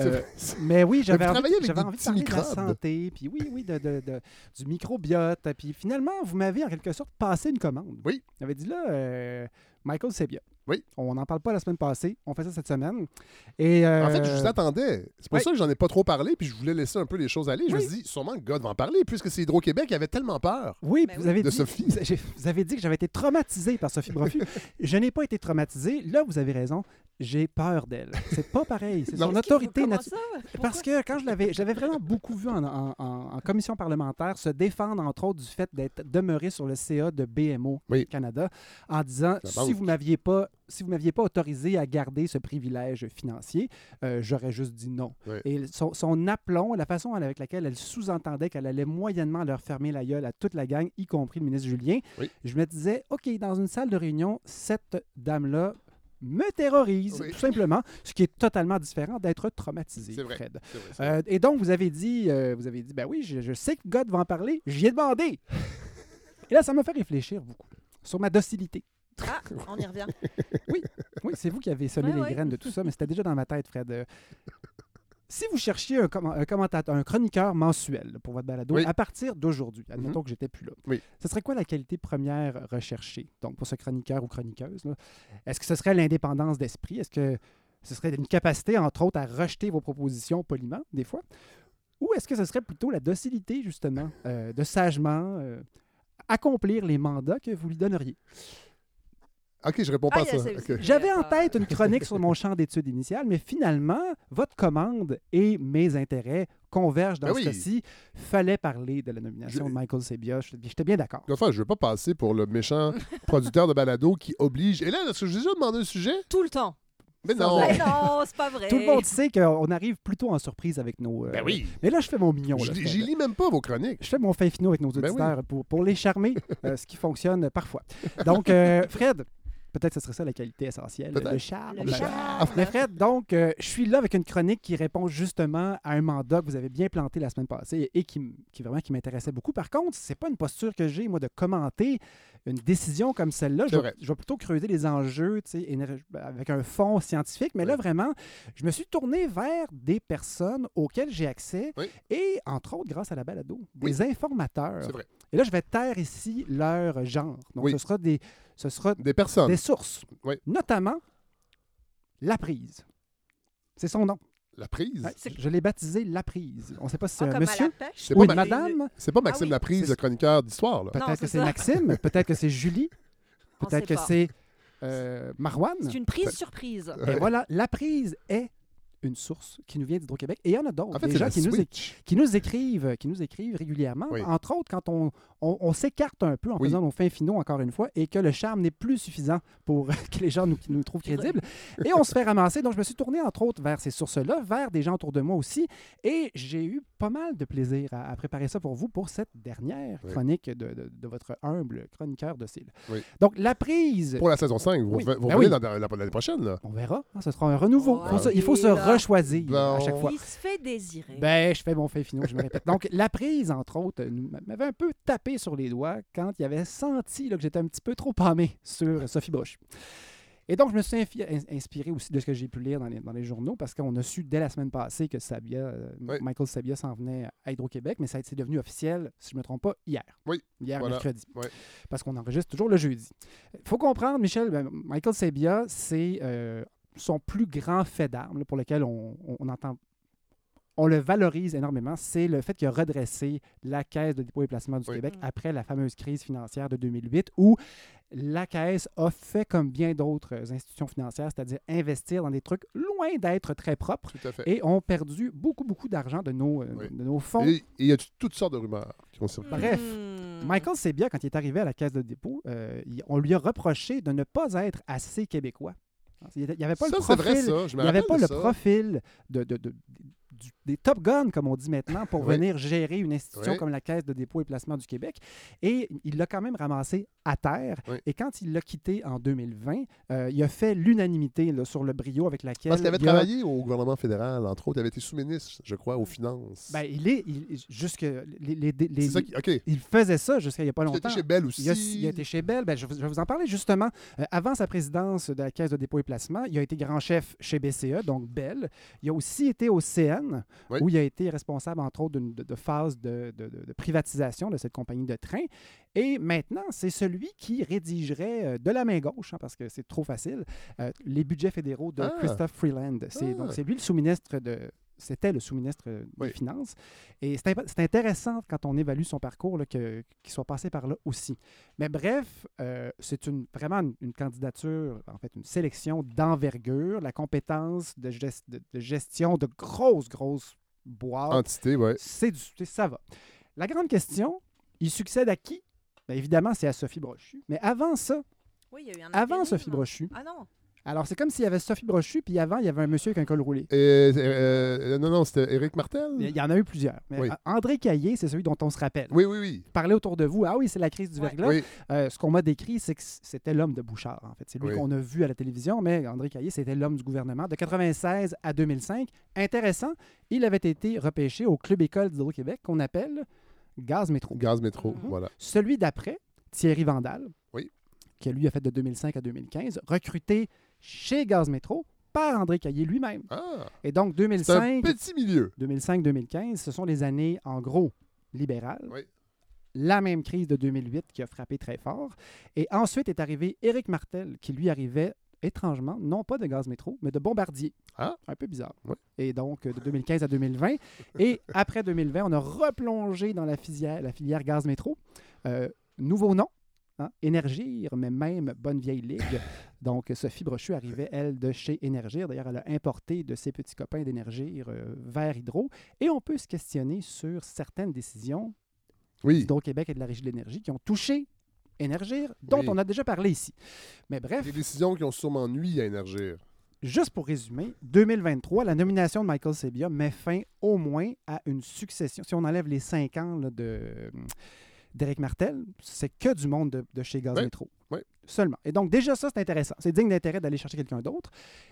Euh, mais oui, j'avais envie, j'avais envie de parler de la microbes. santé, puis oui, oui, de, de- de- du microbiote. Puis finalement, vous m'avez en quelque sorte passé une commande. Oui. Vous m'avez dit là, euh, Michael Sebia. Oui. On n'en parle pas la semaine passée, on fait ça cette semaine. Et, En fait, je euh, vous attendais. C'est pour oui. ça que j'en ai pas trop parlé, puis je voulais laisser un peu les choses aller. Je me Oui. suis dit, sûrement que God va en parler, puisque c'est Hydro-Québec qui avait tellement peur. Oui, Ben vous avez De dit, Sophie. Vous, avez dit que j'avais été traumatisé par Sophie Brofu. <laughs> je n'ai pas été traumatisé. Là, vous avez raison. J'ai peur d'elle. C'est pas pareil. C'est son autorité naturelle. Parce que quand je l'avais, je l'avais vraiment beaucoup vu en, en- en- en commission parlementaire se défendre, entre autres, du fait d'être demeuré sur le CA de BMO Oui. Canada, en disant si vous m'aviez pas, si vous m'aviez pas autorisé à garder ce privilège financier, euh, j'aurais juste dit non. Oui. Et son, son aplomb, la façon avec laquelle elle sous-entendait qu'elle allait moyennement leur fermer la gueule à toute la gang, y compris le ministre Julien, Oui. je me disais, OK, dans une salle de réunion, cette dame-là me terrorise, Oui. tout simplement, <laughs> ce qui est totalement différent d'être traumatisé, C'est vrai. Fred. Vrai. Euh, et donc, vous avez dit, euh, vous avez dit, ben oui, je, je sais que God va en parler, j'y ai demandé. <laughs> et là, ça m'a fait réfléchir beaucoup sur ma docilité. Ah, on y revient. <laughs> Oui, c'est vous qui avez semé Ouais, les ouais. graines de tout ça, mais c'était déjà dans ma tête, Fred. Euh, si vous cherchiez un, comment- un commentateur, un chroniqueur mensuel pour votre balado, Oui. à partir d'aujourd'hui, admettons que j'étais plus là, Oui. ce serait quoi la qualité première recherchée, donc pour ce chroniqueur ou chroniqueuse? Est-ce que ce serait l'indépendance d'esprit? Est-ce que ce serait une capacité, entre autres, à rejeter vos propositions poliment, des fois? Ou est-ce que ce serait plutôt la docilité, justement, euh, de sagement euh, accomplir les mandats que vous lui donneriez? OK, je réponds pas Ah, à y a ça. J'avais en tête une chronique sur mon champ d'études initial, mais finalement, votre commande et mes intérêts convergent dans Ben ce oui. cas-ci. Fallait parler de la nomination Je- de Michael Sebia. J'étais j'étais bien d'accord. Enfin, je veux pas passer pour le méchant <laughs> producteur de balado qui oblige. Et là, est-ce que je vous ai déjà demandé un sujet? Tout le temps. Mais non. Mais non, c'est pas vrai. Tout le monde sait qu'on arrive plutôt en surprise avec nos. euh, Ben oui. Mais là, je fais mon mignon. J'y lis même pas vos chroniques. Je fais mon fin finaux avec nos Ben oui. auditeurs pour, pour les charmer, euh, ce qui fonctionne parfois. Donc, euh, Fred, peut-être que ce serait ça la qualité essentielle, le charme. Le charme. Mais Fred, donc, euh, je suis là avec une chronique qui répond justement à un mandat que vous avez bien planté la semaine passée et qui, vraiment qui m'intéressait beaucoup. Par contre, c'est pas une posture que j'ai, moi, de commenter une décision comme celle-là. Je, vais- vrai. je vais plutôt creuser les enjeux tu sais, éner- avec un fond scientifique. Mais là, vraiment, je me suis tourné vers des personnes auxquelles j'ai accès Oui. et, entre autres, grâce à la balado, Oui. des informateurs. C'est vrai. Et là, je vais taire ici leur genre. Donc, Oui. ce sera des, ce sera Des personnes. des sources, Oui. notamment La Prise. C'est son nom. La prise? Ouais, je l'ai baptisé La Prise. On ne sait pas si c'est Ah, un la monsieur? C'est ou pas une ma- madame. C'est pas Maxime Ah oui. Laprise, C'est- le chroniqueur d'histoire. là. Peut-être que c'est. Maxime. <laughs> Peut-être que c'est Julie. Peut-être que c'est euh, Marouane. C'est une prise surprise. Et voilà, La Prise est une source qui nous vient d'Hydro-Québec. Et il y en a d'autres. En fait, des gens qui nous, qui nous écrivent, qui nous écrivent régulièrement. Oui. Entre autres, quand on, on- on s'écarte un peu en Oui. faisant nos fins finaux, encore une fois, et que le charme n'est plus suffisant pour <laughs> que les gens nous, trouvent crédibles. Et on se fait ramasser. Donc, je me suis tourné, entre autres, vers ces sources-là, vers des gens autour de moi aussi. Et j'ai eu pas mal de plaisir à, à préparer ça pour vous pour cette dernière Oui. chronique de, de- de votre humble chroniqueur docile. Oui. Donc, la prise. Pour la saison 5, vous, Oui. revenez- vous Ben revenez l'année prochaine. Là. On verra. hein, ce sera un renouveau. Oh, Faut se- il faut se là. rechoisir à chaque fois. Il se fait désirer. Ben, je fais mon fait finaux, je me répète. Donc, la prise, entre autres, nous- m'avait un peu tapé sur les doigts quand il avait senti là, que j'étais un petit peu trop pâmé sur Sophie Brochu. Et donc, je me suis inspiré aussi de ce que j'ai pu lire dans les, dans les journaux parce qu'on a su dès la semaine passée que Sabia, euh, Oui. Michael Sabia s'en venait à Hydro-Québec, mais ça a été devenu officiel, si je ne me trompe pas, hier. Oui, Hier, voilà. mercredi. Oui. Parce qu'on enregistre toujours le jeudi. Il faut comprendre, Michel, ben, Michael Sabia, c'est euh, son plus grand fait d'armes pour lequel on, on- on entend on le valorise énormément, c'est le fait qu'il a redressé la Caisse de dépôt et placement du Oui. Québec après la fameuse crise financière de 2008 où la Caisse a fait comme bien d'autres institutions financières, c'est-à-dire investir dans des trucs loin d'être très propres Tout à fait. et ont perdu beaucoup, beaucoup d'argent de nos, euh, Oui. de nos fonds. Et il y a toutes sortes de rumeurs qui ont circulé. Bref, Hmm. Michael Sebia, quand il est arrivé à la Caisse de dépôt, euh, on lui a reproché de ne pas être assez québécois. Il n'y avait pas Ça, le profil, vrai, ça. Je il avait pas le ça. profil de, de- de- du- des Top Guns, comme on dit maintenant, pour Oui. venir gérer une institution Oui. comme la Caisse de dépôt et placement du Québec. Et il l'a quand même ramassé à terre. Oui. Et quand il l'a quitté en 2020, euh, il a fait l'unanimité sur le brio avec laquelle Parce qu'il avait il a- travaillé au gouvernement fédéral, entre autres. Il avait été sous-ministre, je crois, aux finances. Ben, il est il- jusque les, les- les- c'est ça qui. OK. il faisait ça jusqu'à il n'y a pas Il longtemps. était chez Bell aussi. Il a, il a été chez Bell. Ben, je, vais- je vais vous en parler justement. Euh, avant sa présidence de la Caisse de dépôt et placement, il a été grand chef chez BCE, donc Bell. Il a aussi été au CN, Oui. où il a été responsable, entre autres, d'une- de, de phase de, de- de- de privatisation de cette compagnie de train. Et maintenant, c'est celui qui rédigerait euh, de la main gauche, hein, parce que c'est trop facile, euh, les budgets fédéraux de Ah. Christophe Freeland. C'est, Ah. Donc, c'est lui le sous-ministre de. C'était le sous-ministre euh, des Oui. Finances. Et c'est intéressant quand on évalue son parcours qu'il soit passé par là aussi. Mais bref, euh, c'est une, vraiment une, une candidature, en fait, une sélection d'envergure, la compétence de, gest- de- de gestion de grosses, grosses boîtes. Entité, ouais. C'est ça va. La grande question, il succède à qui? Bien, évidemment, c'est à Sophie Brochu. Mais avant ça, Oui, il y a eu un avant. Sophie Brochu, Ah non. Alors c'est comme s'il y avait Sophie Brochu, puis avant, il y avait un monsieur avec un col roulé. Et, euh, non, non, c'était Éric Martel? Il y en a eu plusieurs. Mais Oui. André Caillé, c'est celui dont on se rappelle. Oui, oui, oui. Parler autour de vous, ah oui, c'est la crise du Ouais. verglas. Oui. Euh, ce qu'on m'a décrit, c'est que c'était l'homme de Bouchard, en fait. C'est lui Oui. qu'on a vu à la télévision, mais André Caillé, c'était l'homme du gouvernement de 96 à 2005. Intéressant, il avait été repêché au Club École d'Hydro-Québec qu'on appelle Gaz Métro. Gaz métro, Mhm. voilà. Celui d'après, Thierry Vandal, Oui. qui lui a fait de 2005 à 2015, recruté chez Gaz Métro par André Caillé lui-même. Ah, Et donc c'est un 2005, petit milieu. 2005-2015, ce sont les années, en gros, libérales. Oui. La même crise de 2008 qui a frappé très fort. Et ensuite est arrivé Éric Martel, qui lui arrivait étrangement, non pas de gaz métro, mais de Bombardier. Ah. Un peu bizarre. Oui. Et donc, de 2015 à 2020. Et après 2020, on a replongé dans la filière, la filière gaz métro. Euh, nouveau nom, hein, Énergir, mais même bonne vieille ligue. <laughs> Donc, Sophie Brochu arrivait, elle, de chez Énergir. D'ailleurs, elle a importé de ses petits copains d'Énergir euh, vers Hydro. Et on peut se questionner sur certaines décisions Oui. d'Hydro-Québec et de la Régie de l'énergie qui ont touché Énergir, dont Oui. on a déjà parlé ici. Mais bref, Des décisions qui ont sûrement nui à Énergir. juste pour résumer, 2023, la nomination de Michael Sebia met fin au moins à une succession. Si on enlève les cinq ans là, de euh, d'Éric Martel, c'est que du monde de, de chez Gaz Oui, Métro. oui. Seulement. Et donc, déjà, ça, c'est intéressant. C'est digne d'intérêt d'aller chercher quelqu'un d'autre.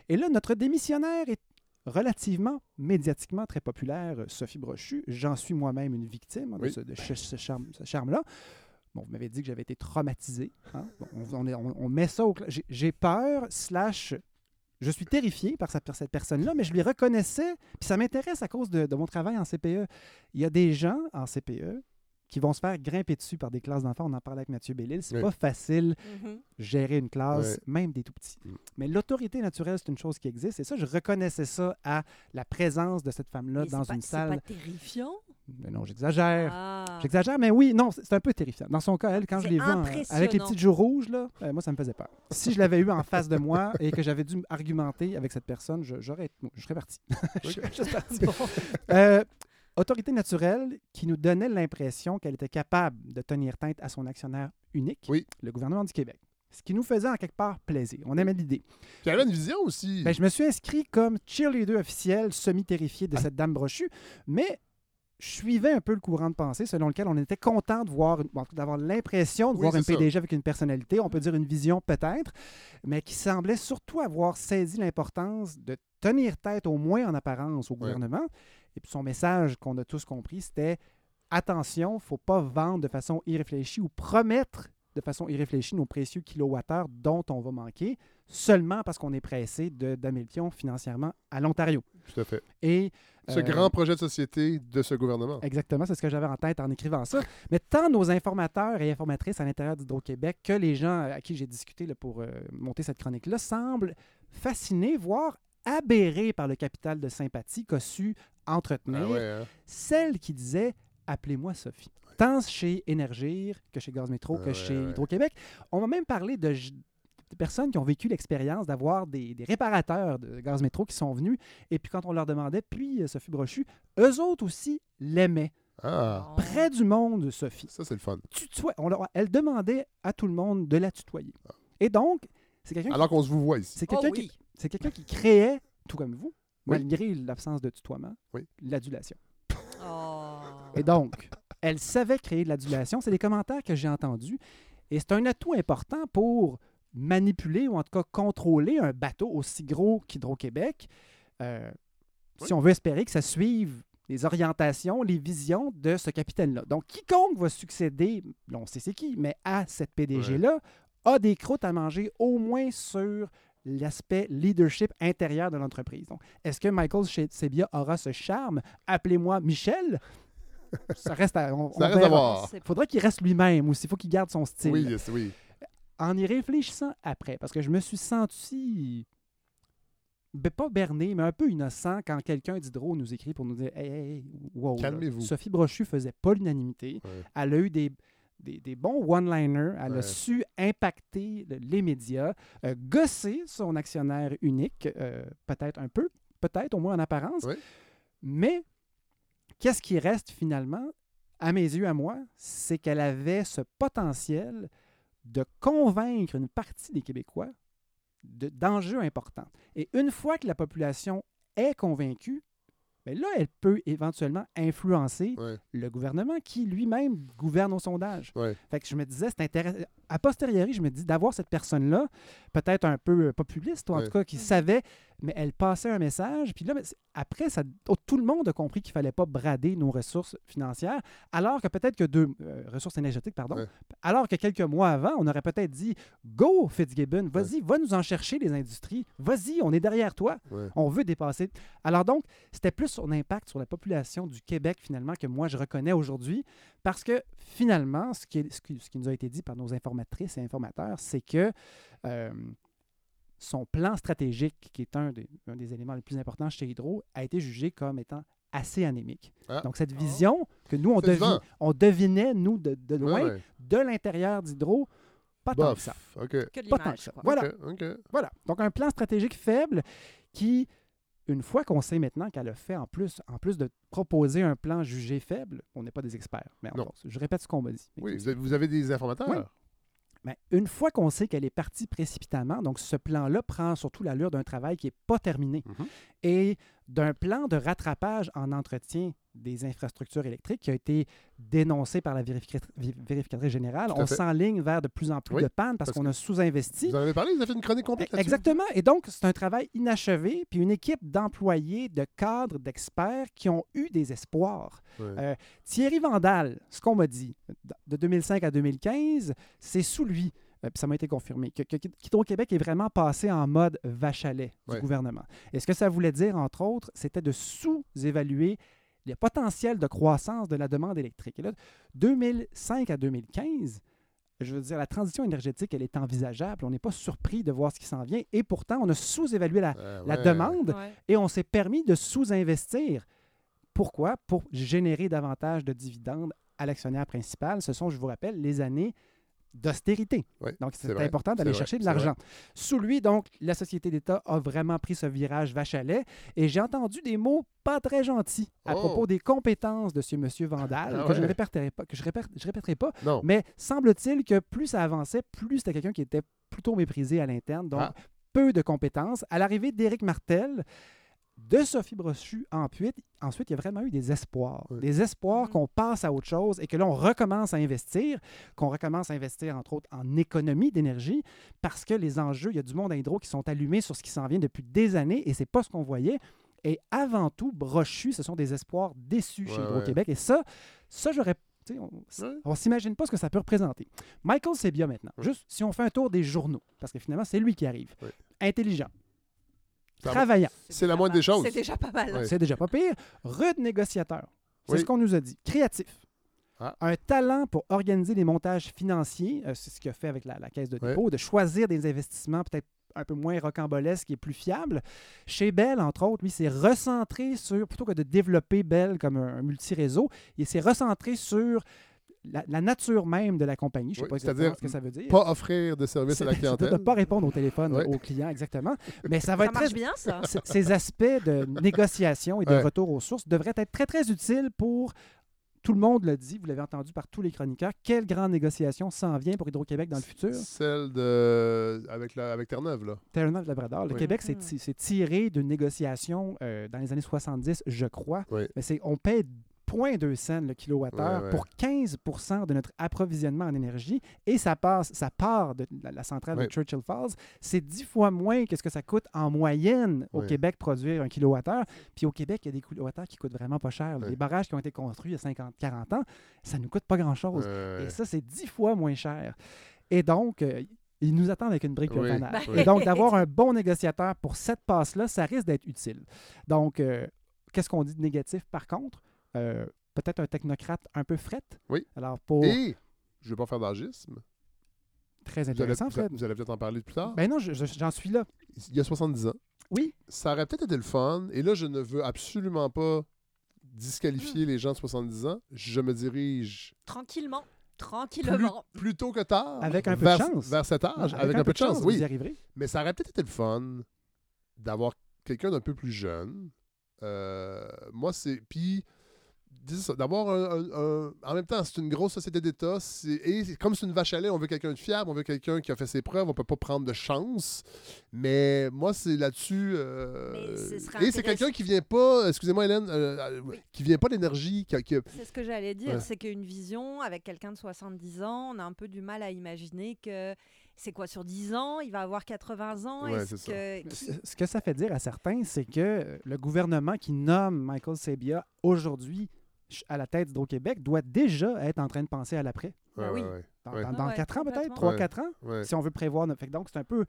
Et là, notre démissionnaire est relativement médiatiquement très populaire, Sophie Brochu. J'en suis moi-même une victime hein, de ce, de ce- ce charme- ce charme-là. Bon, vous m'avez dit que j'avais été traumatisé. hein. Bon, on, on est- on- on met ça au... j'ai- peur, slash... Je suis terrifié par cette, par cette personne-là, mais je lui reconnaissais, puis ça m'intéresse à cause de, de mon travail en CPE. Il y a des gens en CPE qui vont se faire grimper dessus par des classes d'enfants. On en parlait avec Mathieu Bellil. C'est Oui. pas facile Mhm. gérer une classe, même des tout petits. Mm. Mais l'autorité naturelle, c'est une chose qui existe. Et ça, je reconnaissais ça à la présence de cette femme-là Mais dans c'est pas- une C'est salle. pas terrifiant? Mais non, j'exagère. Ah. J'exagère, mais oui, non, c'est c'est un peu terrifiant. Dans son cas, elle, quand je C'est l'ai vue en- avec les petites joues rouges, là, euh, moi, ça me faisait peur. Si je l'avais eu en face de moi <laughs> et que j'avais dû argumenter avec cette personne, je, j'aurais, je serais parti. <laughs> je serais juste parti. <laughs> Euh, autorité naturelle qui nous donnait l'impression qu'elle était capable de tenir tête à son actionnaire unique, Oui. le gouvernement du Québec. Ce qui nous faisait en quelque part plaisir. On aimait l'idée. Puis elle avait une vision aussi. Ben, je me suis inscrit comme cheerleader officiel, semi-terrifié de cette dame brochue, mais je suivais un peu le courant de pensée selon lequel on était content de voir, bon, d'avoir l'impression de Oui, voir un ça. PDG avec une personnalité, on peut dire une vision peut-être, mais qui semblait surtout avoir saisi l'importance de tenir tête au moins en apparence au gouvernement. Et puis son message qu'on a tous compris, c'était attention, il ne faut pas vendre de façon irréfléchie ou promettre de façon irréfléchie nos précieux kilowattheures dont on va manquer seulement parce qu'on est pressé de- d'amener le pion financièrement à l'Ontario. Tout à fait. Et Ce euh, grand projet de société de ce gouvernement. Exactement, c'est ce que j'avais en tête en écrivant ça. Mais tant nos informateurs et informatrices à l'intérieur d'Hydro-Québec que les gens à qui j'ai discuté là, pour euh, monter cette chronique-là semblent fascinés, voire aberrés par le capital de sympathie qu'a su entretenir Ah ouais, hein? celle qui disait Appelez-moi Sophie. Tant chez Énergir que chez Gaz Métro Ah que ouais, chez ouais. Hydro-Québec. On m'a même parlé de, personnes qui ont vécu l'expérience d'avoir des, des réparateurs de Gaz Métro qui sont venus. Et puis quand on leur demandait, puis euh, Sophie Brochu, eux autres aussi l'aimaient. Ah, Près du monde, Sophie. ça, c'est le fun. Tutoie- on leur- elle demandait à tout le monde de la tutoyer. Et donc, c'est quelqu'un qui- Alors qu'on se vous voit ici. c'est quelqu'un Oh oui. qui, c'est quelqu'un qui créait, tout comme vous. Malgré l'absence de tutoiement, Oui. l'adulation. Oh. Et donc, elle savait créer de l'adulation. C'est des commentaires que j'ai entendus. Et c'est un atout important pour manipuler ou en tout cas contrôler un bateau aussi gros qu'Hydro-Québec. euh, Si on veut espérer que ça suive les orientations, les visions de ce capitaine-là. Donc, quiconque va succéder, on sait c'est qui, mais à cette PDG-là, a des croûtes à manger au moins sur l'aspect leadership intérieur de l'entreprise. Donc, est-ce que Michael Sebia aura ce charme? Appelez-moi Michel. <laughs> Ça reste à, on, Ça on reste à verra. voir. Il faudrait qu'il reste lui-même aussi. Il faut qu'il garde son style. Oui, yes, oui. En y réfléchissant après, parce que je me suis senti, ben, pas berné, mais un peu innocent quand quelqu'un d'Hydro nous écrit pour nous dire Hey, hey, hey, wow, Calmez-vous. Sophie Brochu faisait pas l'unanimité. Ouais. Elle a eu des, des, des bons one-liners. Elle Ouais. a su impacter le- les médias, euh, gosser son actionnaire unique, euh, peut-être un peu, peut-être au moins en apparence. Ouais. Mais qu'est-ce qui reste finalement, à mes yeux, à moi, c'est qu'elle avait ce potentiel de convaincre une partie des Québécois de- d'enjeux importants. Et une fois que la population est convaincue, ben là, elle peut éventuellement influencer Ouais. le gouvernement qui lui-même gouverne au sondage. Ouais. Fait que je me disais, c'est intéressant. A posteriori, je me dis d'avoir cette personne-là, peut-être un peu populiste, ou en Ouais. tout cas qui savait, mais elle passait un message. Puis là, ben, après, ça, oh, tout le monde a compris qu'il ne fallait pas brader nos ressources financières, alors que peut-être que deux euh, ressources énergétiques, pardon, Ouais. alors que quelques mois avant, on aurait peut-être dit Go, Fitzgibbon, vas-y, va nous en chercher les industries, vas-y, on est derrière toi, Ouais. on veut dépasser. Alors donc, c'était plus son impact sur la population du Québec, finalement, que moi je reconnais aujourd'hui, parce que finalement, ce qui, est- ce qui- ce qui nous a été dit par nos informatrices et informateurs, c'est que euh, son plan stratégique, qui est un des, un des éléments les plus importants chez Hydro, a été jugé comme étant assez anémique. Ah. Donc, cette vision que nous, on, devi- on devinait, nous, de, de loin, Ouais, ouais. de l'intérieur d'Hydro, pas tant que ça. Que Pas tant que ça. Voilà. Voilà. Donc, un plan stratégique faible qui, une fois qu'on sait maintenant qu'elle a fait, en plus, en plus de proposer un plan jugé faible, on n'est pas des experts, mais Non. encore, je répète ce qu'on m'a dit. Oui, vous avez, vous avez des informateurs. Oui. Une fois qu'on sait qu'elle est partie précipitamment, donc ce plan-là prend surtout l'allure d'un travail qui n'est pas terminé Mhm. et d'un plan de rattrapage en entretien des infrastructures électriques qui a été dénoncé par la vérificatrice générale. On s'enligne vers de plus en plus Oui, de pannes parce, parce qu'on a sous-investi. Vous en avez parlé, vous avez fait une chronique complète là-dessus. Exactement. Et donc, c'est un travail inachevé, puis une équipe d'employés, de cadres, d'experts qui ont eu des espoirs. Euh, Thierry Vandal, ce qu'on m'a dit, de 2005 à 2015, c'est sous lui, euh, puis ça m'a été confirmé, que, que qu'Hydro-Québec est vraiment passé en mode vache à lait du Ouais. gouvernement. Et ce que ça voulait dire, entre autres, c'était de sous-évaluer le potentiel de croissance de la demande électrique. Et là, 2005 à 2015, je veux dire, la transition énergétique, elle est envisageable. On n'est pas surpris de voir ce qui s'en vient. Et pourtant, on a sous-évalué la, Euh, la ouais. demande Ouais. et on s'est permis de sous-investir. Pourquoi? Pour générer davantage de dividendes à l'actionnaire principal. Ce sont, je vous rappelle, les années d'austérité. Donc, c'est important d'aller chercher de l'argent. Sous lui, donc, la société d'État a vraiment pris ce virage vache à lait. Et j'ai entendu des mots pas très gentils à Oh. propos des compétences de ce monsieur Vandal, Ah que je ne répéterai pas, que je, répète- je répéterai pas. Non. Mais semble-t-il que plus ça avançait, plus c'était quelqu'un qui était plutôt méprisé à l'interne. Donc, Ah. peu de compétences. À l'arrivée d'Éric Martel, de Sophie Brochu ensuite, ensuite, il y a vraiment eu des espoirs. Oui. Des espoirs Mhm. qu'on passe à autre chose et que là, on recommence à investir, qu'on recommence à investir, entre autres, en économie d'énergie, parce que les enjeux, il y a du monde à hydro qui sont allumés sur ce qui s'en vient depuis des années et c'est pas ce qu'on voyait. Et avant tout, Brochu, ce sont des espoirs déçus chez Ouais, Hydro-Québec. Et ça, ça, j'aurais. On, on s'imagine pas ce que ça peut représenter. Michael Sebia maintenant. Juste si on fait un tour des journaux, parce que finalement, c'est lui qui arrive. Intelligent. Travaillant. C'est la moindre des choses. C'est déjà pas mal. C'est déjà pas pire. Rude négociateur. C'est Oui. ce qu'on nous a dit. Créatif. Ah. Un talent pour organiser les montages financiers. euh, c'est ce qu'il a fait avec la, la caisse de dépôt, de choisir des investissements peut-être un peu moins rocambolesques et plus fiables. Chez Bell, entre autres, lui, s'est recentré sur, plutôt que de développer Bell comme un, un multi-réseau, il s'est recentré sur la, la nature même de la compagnie. Je ne sais Oui, pas exactement ce que ça veut dire. Pas offrir de service à la de clientèle. ne pas répondre au téléphone aux clients, exactement. Mais ça va Ça être marche très, bien, ça. ces aspects de négociation et de Ouais. retour aux sources devraient être très, très utiles pour. Tout le monde le dit, vous l'avez entendu par tous les chroniqueurs. Quelle grande négociation s'en vient pour Hydro-Québec dans le futur? Celle de. avec, la... avec Terre-Neuve, là. Terre-Neuve-Labrador. Le Oui. Québec s'est ti- s'est tiré d'une négociation euh, dans les années 70, je crois. Oui. Mais c'est, on paie 0,2 cents le kilowattheure Ouais, ouais. pour 15% de notre approvisionnement en énergie et ça passe, ça part de la, la centrale Ouais. de Churchill Falls. C'est 10 fois moins que ce que ça coûte en moyenne au Ouais. Québec produire un kilowattheure. Puis au Québec, il y a des kilowattheures qui coûtent vraiment pas cher. Les barrages qui ont été construits il y a 50, 40 ans, ça nous coûte pas grand-chose. Ouais. Et ça, c'est 10 fois moins cher. Et donc, euh, ils nous attendent avec une brique Oui. Oui. Et donc, d'avoir <laughs> un bon négociateur pour cette passe-là, ça risque d'être utile. Donc, euh, qu'est-ce qu'on dit de négatif par contre? Euh, Peut-être un technocrate un peu fret. Oui. Alors, pour. Et, je ne vais pas faire d'argisme. Très Vous allez, intéressant, vous, Fred. vous allez peut-être en parler plus tard. Ben non, je- je- j'en suis là. Il y a 70 ans. Oui. Ça aurait peut-être été le fun. Et là, je ne veux absolument pas disqualifier Hmm. les gens de 70 ans. Je me dirige Tranquillement. Tranquillement. plus tôt que tard. Avec un peu de vers, chance. Vers cet âge. Avec, un peu de chance, vous oui. y arriverez. Mais ça aurait peut-être été le fun d'avoir quelqu'un d'un peu plus jeune. Euh, moi, c'est. Puis, d'avoir un, un- un- En même temps, c'est une grosse société d'État. Et c'est- comme c'est une vache à lait, on veut quelqu'un de fiable, on veut quelqu'un qui a fait ses preuves, on peut pas prendre de chance. Mais moi, c'est là-dessus. euh, ce Et c'est quelqu'un qui vient pas. Excusez-moi, Hélène. euh, euh, qui vient pas d'énergie. Qui, qui- C'est ce que j'allais dire, Ouais. c'est qu'une vision avec quelqu'un de 70 ans, on a un peu du mal à imaginer que c'est quoi sur 10 ans, il va avoir 80 ans. Ouais, ça. que qui- Ce ce que ça fait dire à certains, c'est que le gouvernement qui nomme Michael Sabia aujourd'hui à la tête d'Hydro-Québec doit déjà être en train de penser à l'après. Ouais, oui. ouais, ouais. Dans, Ouais. dans- Ah dans ouais, 4 ans peut-être, complètement. 3-4 ans, Ouais. si on veut prévoir. notre- fait que donc, c'est un peu...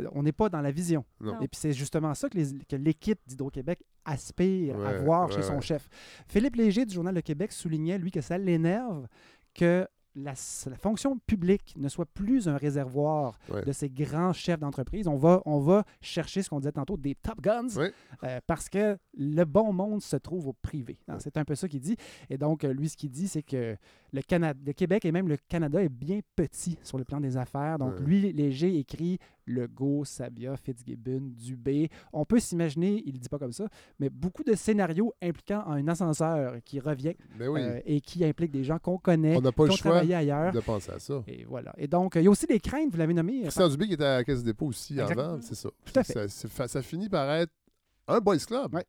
euh, On n'est pas dans la vision. Non. Et puis c'est justement ça que l'équipe d'Hydro-Québec aspire à voir ouais, chez son ouais. chef. Philippe Léger du Journal de Québec soulignait, lui, que ça l'énerve que la, la fonction publique ne soit plus un réservoir Ouais. de ces grands chefs d'entreprise. On va, on va chercher ce qu'on disait tantôt, des top guns, Ouais. euh, parce que le bon monde se trouve au privé. hein. Ouais. C'est un peu ça qu'il dit. Et donc, euh, lui, ce qu'il dit, c'est que le, Canada, le Québec et même le Canada est bien petit sur le plan des affaires. Donc, Ouais. lui, Léger écrit Legault, Sabia, Fitzgibbon, Dubé. On peut s'imaginer, il ne dit pas comme ça, mais beaucoup de scénarios impliquant un ascenseur qui revient Ben oui. euh, et qui implique des gens qu'on connaît, On n'a pas qui ont choix travaillé ailleurs. de penser à ça. Et voilà. Et donc, il y a aussi des craintes, vous l'avez nommé. euh, Christian Dubé qui était à la Caisse de dépôt aussi avant, c'est ça. Tout à fait. Ça, finit par être un boys club. Ouais.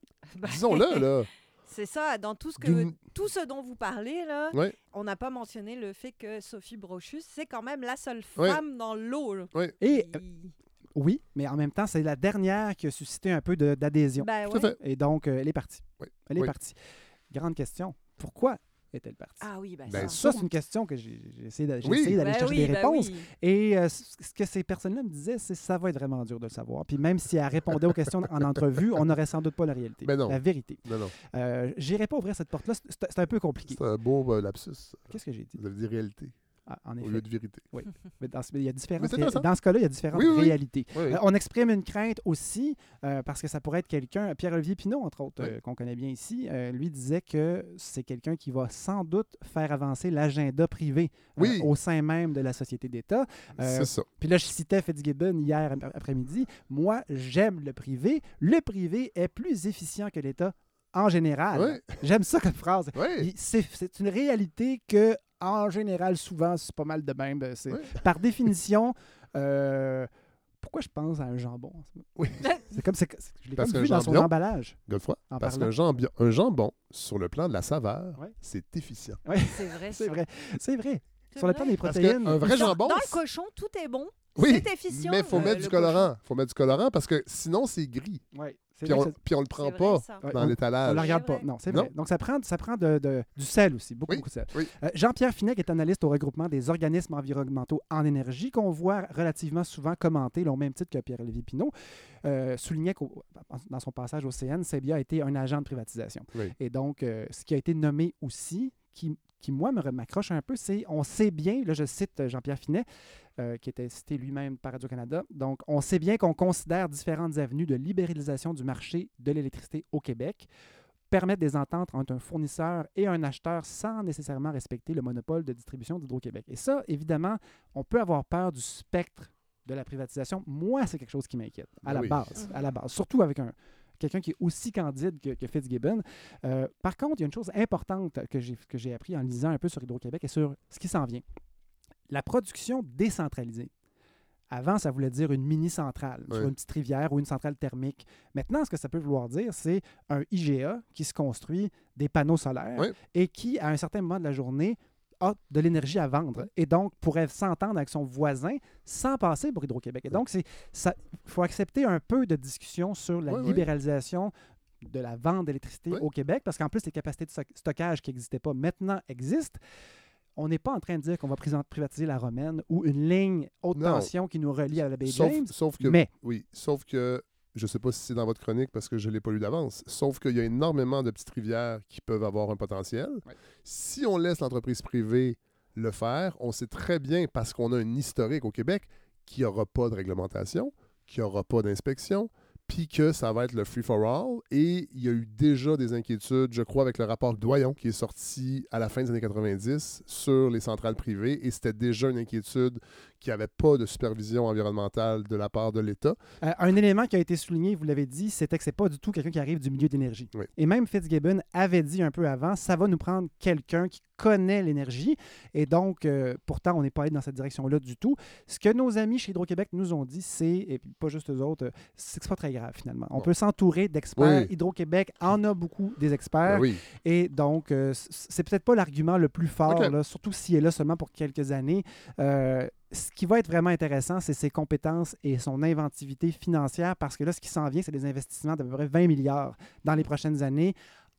Disons-le, là. <laughs> C'est ça, dans tout ce, que, tout ce dont vous parlez, là, Ouais. on n'a pas mentionné le fait que Sophie Brochus, c'est quand même la seule Ouais. femme dans l'eau. là. Ouais. Et euh, oui, mais en même temps, c'est la dernière qui a suscité un peu de- d'adhésion. Ben Tout à ouais. fait. Et donc, euh, elle est partie. Elle est partie. Grande question. Pourquoi est-elle partie? Ah oui, ben, Ben, ça. Ça, c'est une question que j'ai j'ai essayé d'a- j'ai Oui. essayé d'aller Ben chercher oui, des ben réponses. oui. Et euh, ce que ces personnes-là me disaient, c'est ça va être vraiment dur de le savoir. Puis même si elle répondait aux questions en entrevue, on n'aurait sans doute pas la réalité. Ben non. La vérité. Non, non. Euh, J'irai pas ouvrir cette porte-là. C'est un peu compliqué. C'est un beau euh, lapsus. Qu'est-ce que j'ai dit? Vous avez dit réalité. Ah, en Au effet. lieu de vérité. Oui. <laughs> Mais dans, ce- il y a différentes dans ce cas-là, il y a différentes Oui, oui, oui. réalités. Oui. Euh, on exprime une crainte aussi, euh, parce que ça pourrait être quelqu'un, Pierre-Olivier Pinault, entre autres, euh, qu'on connaît bien ici, lui disait que c'est quelqu'un qui va sans doute faire avancer l'agenda privé au sein même de la société d'État. C'est ça. Puis là, je citais Fitzgibbon hier ap- après-midi. Moi, j'aime le privé. Le privé est plus efficient que l'État en général. Oui. J'aime ça comme phrase. Oui. C'est une réalité que, en général, souvent, c'est pas mal de même. Ben, c'est- Oui. Par définition, euh, pourquoi je pense à un jambon? en ce moment? Oui. <laughs> C'est comme, c'est- c'est- je l'ai Parce comme vu dans son jambon- emballage. Godefroy, En parce qu'un jambon, un jambon, sur le plan de la saveur, Ouais. c'est efficient. Ouais. C'est vrai, <laughs> C'est vrai. C'est vrai. C'est Sur le plan des protéines. qu'un vrai Dans, jambon, dans le cochon, tout est bon. Oui, c'est efficient. mais il faut euh, mettre du colorant. faut mettre du colorant parce que sinon, c'est gris. Ouais, c'est Puis on, puis on le prend pas vrai, dans on- l'étalage. On ne le regarde pas. Non, c'est vrai. Donc, ça prend, ça prend de, de- du sel aussi, beaucoup, Oui, beaucoup de sel. oui. Euh, Jean-Pierre Finet, qui est analyste au regroupement des organismes environnementaux en énergie, qu'on voit relativement souvent commenter, là, au même titre que Pierre-Olivier Pinault, euh, soulignait que dans son passage au CN, Sebia a été un agent de privatisation. Oui. Et donc, euh, ce qui a été nommé aussi, qui, qui moi, me m'accroche un peu, c'est on sait bien, là, je cite euh, Jean-Pierre Finet, euh, qui était cité lui-même par Radio-Canada. Donc, on sait bien qu'on considère différentes avenues de libéralisation du marché de l'électricité au Québec permettre des ententes entre un fournisseur et un acheteur sans nécessairement respecter le monopole de distribution d'Hydro-Québec. Et ça, évidemment, on peut avoir peur du spectre de la privatisation. Moi, c'est quelque chose qui m'inquiète, à Ben la oui. base. À la base. Surtout avec un quelqu'un qui est aussi candide que, que Fitzgibbon. Euh, par contre, il y a une chose importante que j'ai, appris en lisant un peu sur Hydro-Québec et sur ce qui s'en vient. La production décentralisée. Avant, ça voulait dire une mini-centrale sur une petite rivière ou une centrale thermique. Maintenant, ce que ça peut vouloir dire, c'est un IGA qui se construit des panneaux solaires et qui, à un certain moment de la journée, a de l'énergie à vendre et donc pourrait s'entendre avec son voisin sans passer pour Hydro-Québec. Et donc. Il faut accepter un peu de discussion sur la libéralisation de la vente d'électricité au Québec, parce qu'en plus, les capacités de stock- stockage qui n'existaient pas maintenant existent. On n'est pas en train de dire qu'on va privatiser la romaine ou une ligne haute Non. tension qui nous relie à la baie Sauf, James. sauf que, mais oui, sauf que, je sais pas si c'est dans votre chronique parce que je ne l'ai pas lu d'avance, sauf qu'il y a énormément de petites rivières qui peuvent avoir un potentiel. Ouais. Si on laisse l'entreprise privée le faire, on sait très bien, parce qu'on a un historique au Québec, qu'il n'y aura pas de réglementation, qu'il n'y aura pas d'inspection, puis que ça va être le free-for-all. Et il y a eu déjà des inquiétudes, je crois, avec le rapport Doyon qui est sorti à la fin des années 90 sur les centrales privées. Et c'était déjà une inquiétude qu'il n'y avait pas de supervision environnementale de la part de l'État. Euh, un élément qui a été souligné, vous l'avez dit, c'était que c'est pas du tout quelqu'un qui arrive du milieu d'énergie. Oui. Et même Fitzgibbon avait dit un peu avant, ça va nous prendre quelqu'un qui connaît l'énergie. Et donc, euh, pourtant, on n'est pas allé dans cette direction-là du tout. Ce que nos amis chez Hydro-Québec nous ont dit, c'est, et puis pas juste eux autres, c'est que c'est pas très grave finalement. On Bon. peut s'entourer d'experts. Oui. Hydro-Québec en a beaucoup des experts. Ben oui. Et donc, euh, c'est peut-être pas l'argument le plus fort, là, surtout s'il est là seulement pour quelques années. Euh, ce qui va être vraiment intéressant, c'est ses compétences et son inventivité financière, parce que là, ce qui s'en vient, c'est des investissements d'à peu près 20 milliards dans les prochaines années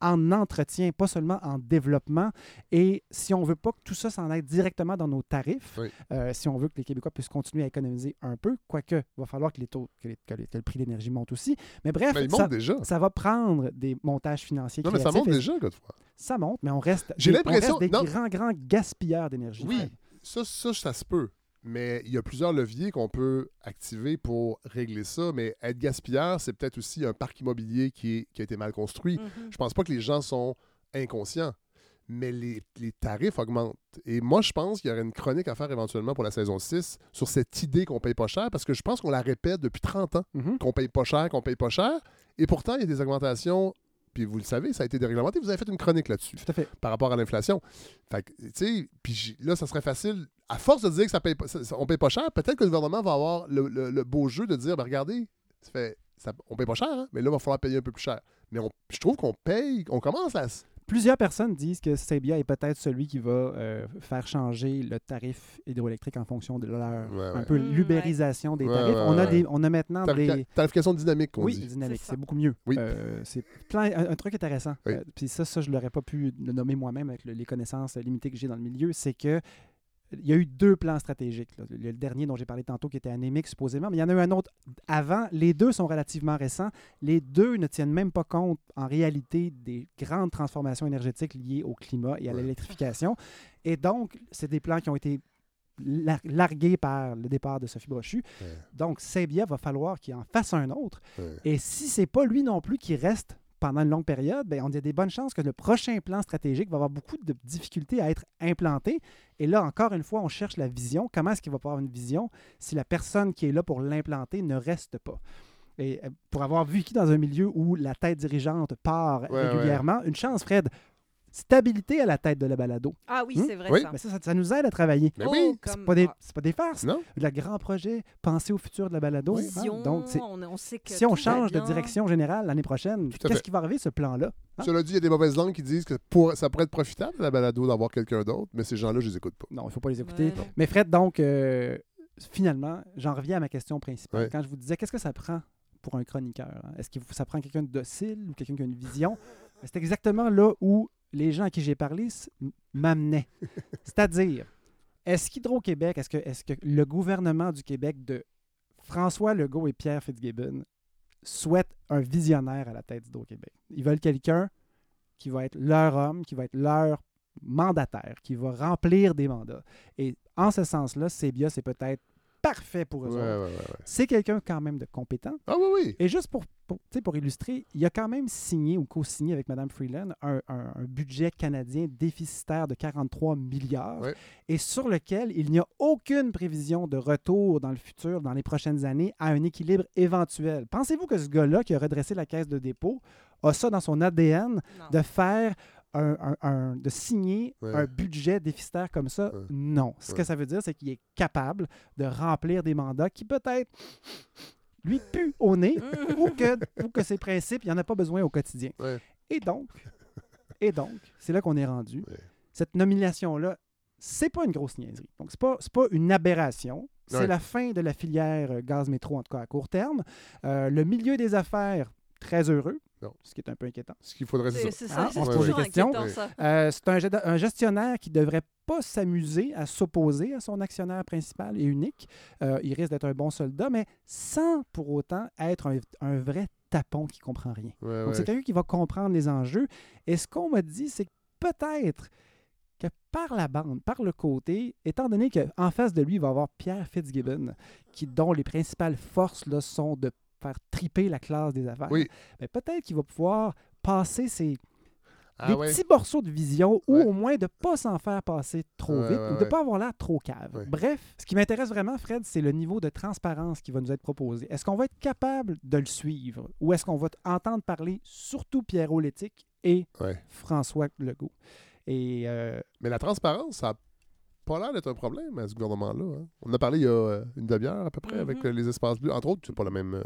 en entretien, pas seulement en développement. Et si on veut pas que tout ça s'en aille directement dans nos tarifs, Oui. euh, si on veut que les Québécois puissent continuer à économiser un peu, quoique il va falloir que, les taux, que, les- que les- que le prix de l'énergie monte aussi. Mais bref, Mais ça, monte déjà. ça va prendre des montages financiers Non, mais ça monte déjà, Godefroy. ça monte, mais on reste, J'ai des- l'impression- on reste des non. grands, grands gaspilleurs d'énergie. Oui, ça, ça, ça se peut. Mais il y a plusieurs leviers qu'on peut activer pour régler ça. Mais être gaspilleur, c'est peut-être aussi un parc immobilier qui, est- qui a été mal construit. Mhm. Je pense pas que les gens sont inconscients. mais les, les tarifs augmentent. Et moi, je pense qu'il y aurait une chronique à faire éventuellement pour la saison 6 sur cette idée qu'on paye pas cher, parce que je pense qu'on la répète depuis 30 ans, Mhm. qu'on paye pas cher, qu'on paye pas cher. Et pourtant, il y a des augmentations. Puis vous le savez, ça a été déréglementé. Vous avez fait une chronique là-dessus. Tout à fait. Par rapport à l'inflation. Fait que, tu sais, puis là, ça serait facile. À force de dire que ça paye pas, ça- ça- on paye pas cher, peut-être que le gouvernement va avoir le, le- le beau jeu de dire, ben regardez, ça fait, ça, on paye pas cher, hein, mais là, il va falloir payer un peu plus cher. Mais on- je trouve qu'on paye, on commence à... Plusieurs personnes disent que Sabia est peut-être celui qui va euh, faire changer le tarif hydroélectrique en fonction de leur Ouais, un peu Mm, ouais. l'ubérisation des tarifs. ouais, on, a ouais. des, on a maintenant Tarifica- des... Tarification dynamique, qu'on Oui, dit. dynamique, C'est beaucoup mieux. Oui. Euh, c'est plein, un, un truc intéressant. Oui. Euh, Puis ça, ça, je ne l'aurais pas pu le nommer moi-même avec le- les connaissances limitées que j'ai dans le milieu. C'est que il y a eu deux plans stratégiques. là. Le dernier dont j'ai parlé tantôt qui était anémique supposément, mais il y en a eu un autre avant. Les deux sont relativement récents. Les deux ne tiennent même pas compte en réalité des grandes transformations énergétiques liées au climat et à Ouais. l'électrification. Et donc, c'est des plans qui ont été lar- largués par le départ de Sophie Brochu. Ouais. Donc, Sabia va falloir qu'il en fasse un autre. Ouais. Et si c'est pas lui non plus qui reste pendant une longue période, ben, on a des bonnes chances que le prochain plan stratégique va avoir beaucoup de difficultés à être implanté. Et là, encore une fois, on cherche la vision. Comment est-ce qu'il va pouvoir avoir une vision si la personne qui est là pour l'implanter ne reste pas? Et euh, pour avoir vécu dans un milieu où la tête dirigeante part Ouais, régulièrement, une chance, Fred, stabilité à la tête de la balado. Ah oui, Hmm? c'est vrai Oui. ça. Mais ça, ça, ça nous aide à travailler. Mais Oh, oui, C'est comme- pas, des, ah, c'est pas des farces. non? Le grand projet, penser au futur de la balado. hein. vision, Donc, c'est- on, on sait que si on change de direction générale l'année prochaine, qu'est-ce qui va arriver ce plan-là? Hein? Cela dit, il y a des mauvaises langues qui disent que pour, ça pourrait être profitable, la balado, d'avoir quelqu'un d'autre, mais ces gens-là, je les écoute pas. Non, il ne faut pas les écouter. Ouais. Mais Fred, donc, euh, finalement, j'en reviens à ma question principale. Ouais. Quand je vous disais, qu'est-ce que ça prend pour un chroniqueur? hein? Est-ce que ça prend quelqu'un de docile ou quelqu'un qui a une vision? Ben, C'est exactement là où les gens à qui j'ai parlé m'amenaient. <laughs> C'est-à-dire, est-ce qu'Hydro-Québec, est-ce que, est que le gouvernement du Québec de François Legault et Pierre Fitzgibbon souhaitent un visionnaire à la tête d'Hydro-Québec? Ils veulent quelqu'un qui va être leur homme, qui va être leur mandataire, qui va remplir des mandats. Et en ce sens-là, Sebia, c'est peut-être parfait pour eux Ouais, autres. ouais, ouais, ouais. C'est quelqu'un quand même de compétent. Ah oui, oui. Et juste pour, pour, tu sais, pour illustrer, il a quand même signé ou co-signé avec Mme Freeland un, un- un budget canadien déficitaire de 43 milliards Ouais. et sur lequel il n'y a aucune prévision de retour dans le futur, dans les prochaines années, à un équilibre éventuel. Pensez-vous que ce gars-là qui a redressé la caisse de dépôt a ça dans son ADN Non. de faire un, un- un- de signer Ouais. un budget déficitaire comme ça? Ouais. Non. Ce que ça veut dire, c'est qu'il est capable de remplir des mandats qui peut-être lui puent au nez <laughs> ou, que, ou que ses principes, il n'y en a pas besoin au quotidien. Ouais. Et donc, et donc, c'est là qu'on est rendu. Ouais. Cette nomination-là, c'est pas une grosse niaiserie. Donc, c'est pas, c'est pas une aberration. C'est Ouais. la fin de la filière euh, gaz métro, en tout cas à court terme. Euh, le milieu des affaires, très heureux, Non. ce qui est un peu inquiétant. Ce qu'il faudrait, c'est C'est ça. c'est Ah, on toujours inquiétant, ça. Euh, un, gestionnaire qui ne devrait pas s'amuser à s'opposer à son actionnaire principal et unique. Euh, il risque d'être un bon soldat, mais sans pour autant être un, un vrai tapon qui comprend rien. Ouais, Donc, ouais. c'est quelqu'un qui va comprendre les enjeux. Et ce qu'on m'a dit, c'est que peut-être que par la bande, par le côté, étant donné qu'en face de lui, il va y avoir Pierre Fitzgibbon, qui, dont les principales forces là, sont de faire triper la classe des affaires, Oui. ben, peut-être qu'il va pouvoir passer ses, Ah des ouais. petits morceaux de vision ou Ouais. au moins de ne pas s'en faire passer trop Ouais, vite ou de ne pas avoir l'air trop cave. Bref, ce qui m'intéresse vraiment, Fred, c'est le niveau de transparence qui va nous être proposé. Est-ce qu'on va être capable de le suivre ou est-ce qu'on va entendre parler surtout Pierrot Létique et. François Legault? Et euh, Mais la transparence, ça pas l'air d'être un problème à ce gouvernement-là. hein. On en a parlé il y a euh, une demi-heure à peu près avec Mhm. euh, les espaces bleus. Entre autres, c'est pas la même. euh,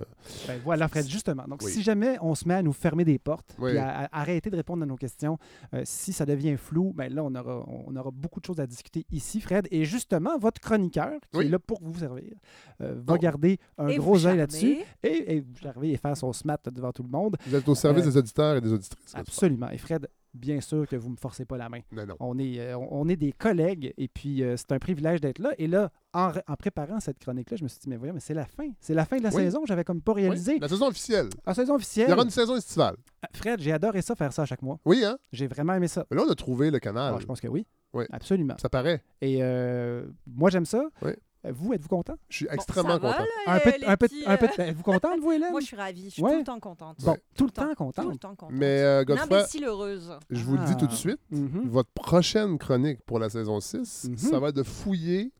ben voilà, Fred, justement. Donc, Oui. si jamais on se met à nous fermer des portes Oui. et à, à arrêter de répondre à nos questions, euh, si ça devient flou, ben là, on aura, on aura beaucoup de choses à discuter ici, Fred. Et justement, votre chroniqueur, qui Oui. est là pour vous servir, euh, va Bon. garder un Et gros œil là-dessus et, et vous charmer et faire son smat devant tout le monde. Vous êtes au service Euh, des auditeurs et des auditrices. Absolument. Et Fred, bien sûr que vous ne me forcez pas la main. Non, non. On est, euh, on est des collègues et puis euh, c'est un privilège d'être là. Et là, en, en préparant cette chronique-là, je me suis dit, mais voyons, mais c'est la fin. C'est la fin de la Oui. saison. J'avais comme pas réalisé. Oui, La saison officielle. La saison Il officielle. y aura une saison estivale. Fred, j'ai adoré ça, faire ça à chaque mois. Oui, hein? J'ai vraiment aimé ça. Mais là, on a trouvé le canal. Ah, je pense que oui. Oui. Absolument. Ça paraît. Et euh, moi, j'aime ça. Oui. Euh, Vous, êtes-vous content? Je suis Bon, extrêmement content. là, Un peu, un peu, petits, un peu, euh, êtes-vous contente, vous, Hélène? Moi, je suis ravie. Je suis Ouais. tout le temps contente. Bon, tout le temps Tout le contente. temps contente. Mais euh, Godefroy, imbécile heureuse. je vous le dis tout de Ah. suite, Mhm. votre prochaine chronique pour la saison 6, Mhm. ça va être de fouiller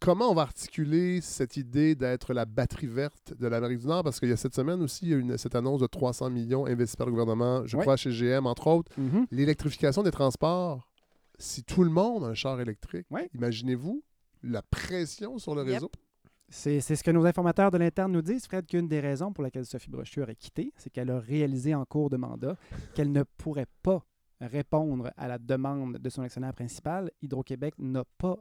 comment on va articuler cette idée d'être la batterie verte de l'Amérique du Nord, parce qu'il y a cette semaine aussi, il y a une, cette annonce de 300 millions investis par le gouvernement, je Ouais. crois chez GM, entre autres. Mhm. L'électrification des transports, si tout le monde a un char électrique, Ouais. imaginez-vous la pression sur le Yep. réseau? C'est c'est ce que nos informateurs de l'interne nous disent, Fred, qu'une des raisons pour laquelle Sophie Brochu a quitté, c'est qu'elle a réalisé en cours de mandat qu'elle ne pourrait pas répondre à la demande de son actionnaire principal. Hydro-Québec n'a pas,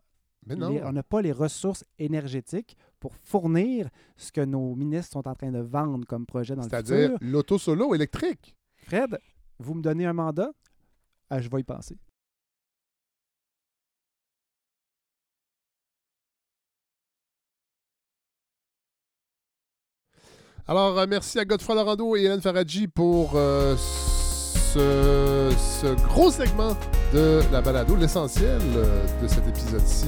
Mais non. les, on n'a pas les ressources énergétiques pour fournir ce que nos ministres sont en train de vendre comme projet dans le C'est-à-dire futur. l'auto solo électrique. Fred, vous me donnez un mandat, ah, je vais y penser. Alors, euh, merci à Godefroy Lorando et Hélène Faradji pour euh, ce, gros segment de la balado, l'essentiel euh, de cet épisode-ci.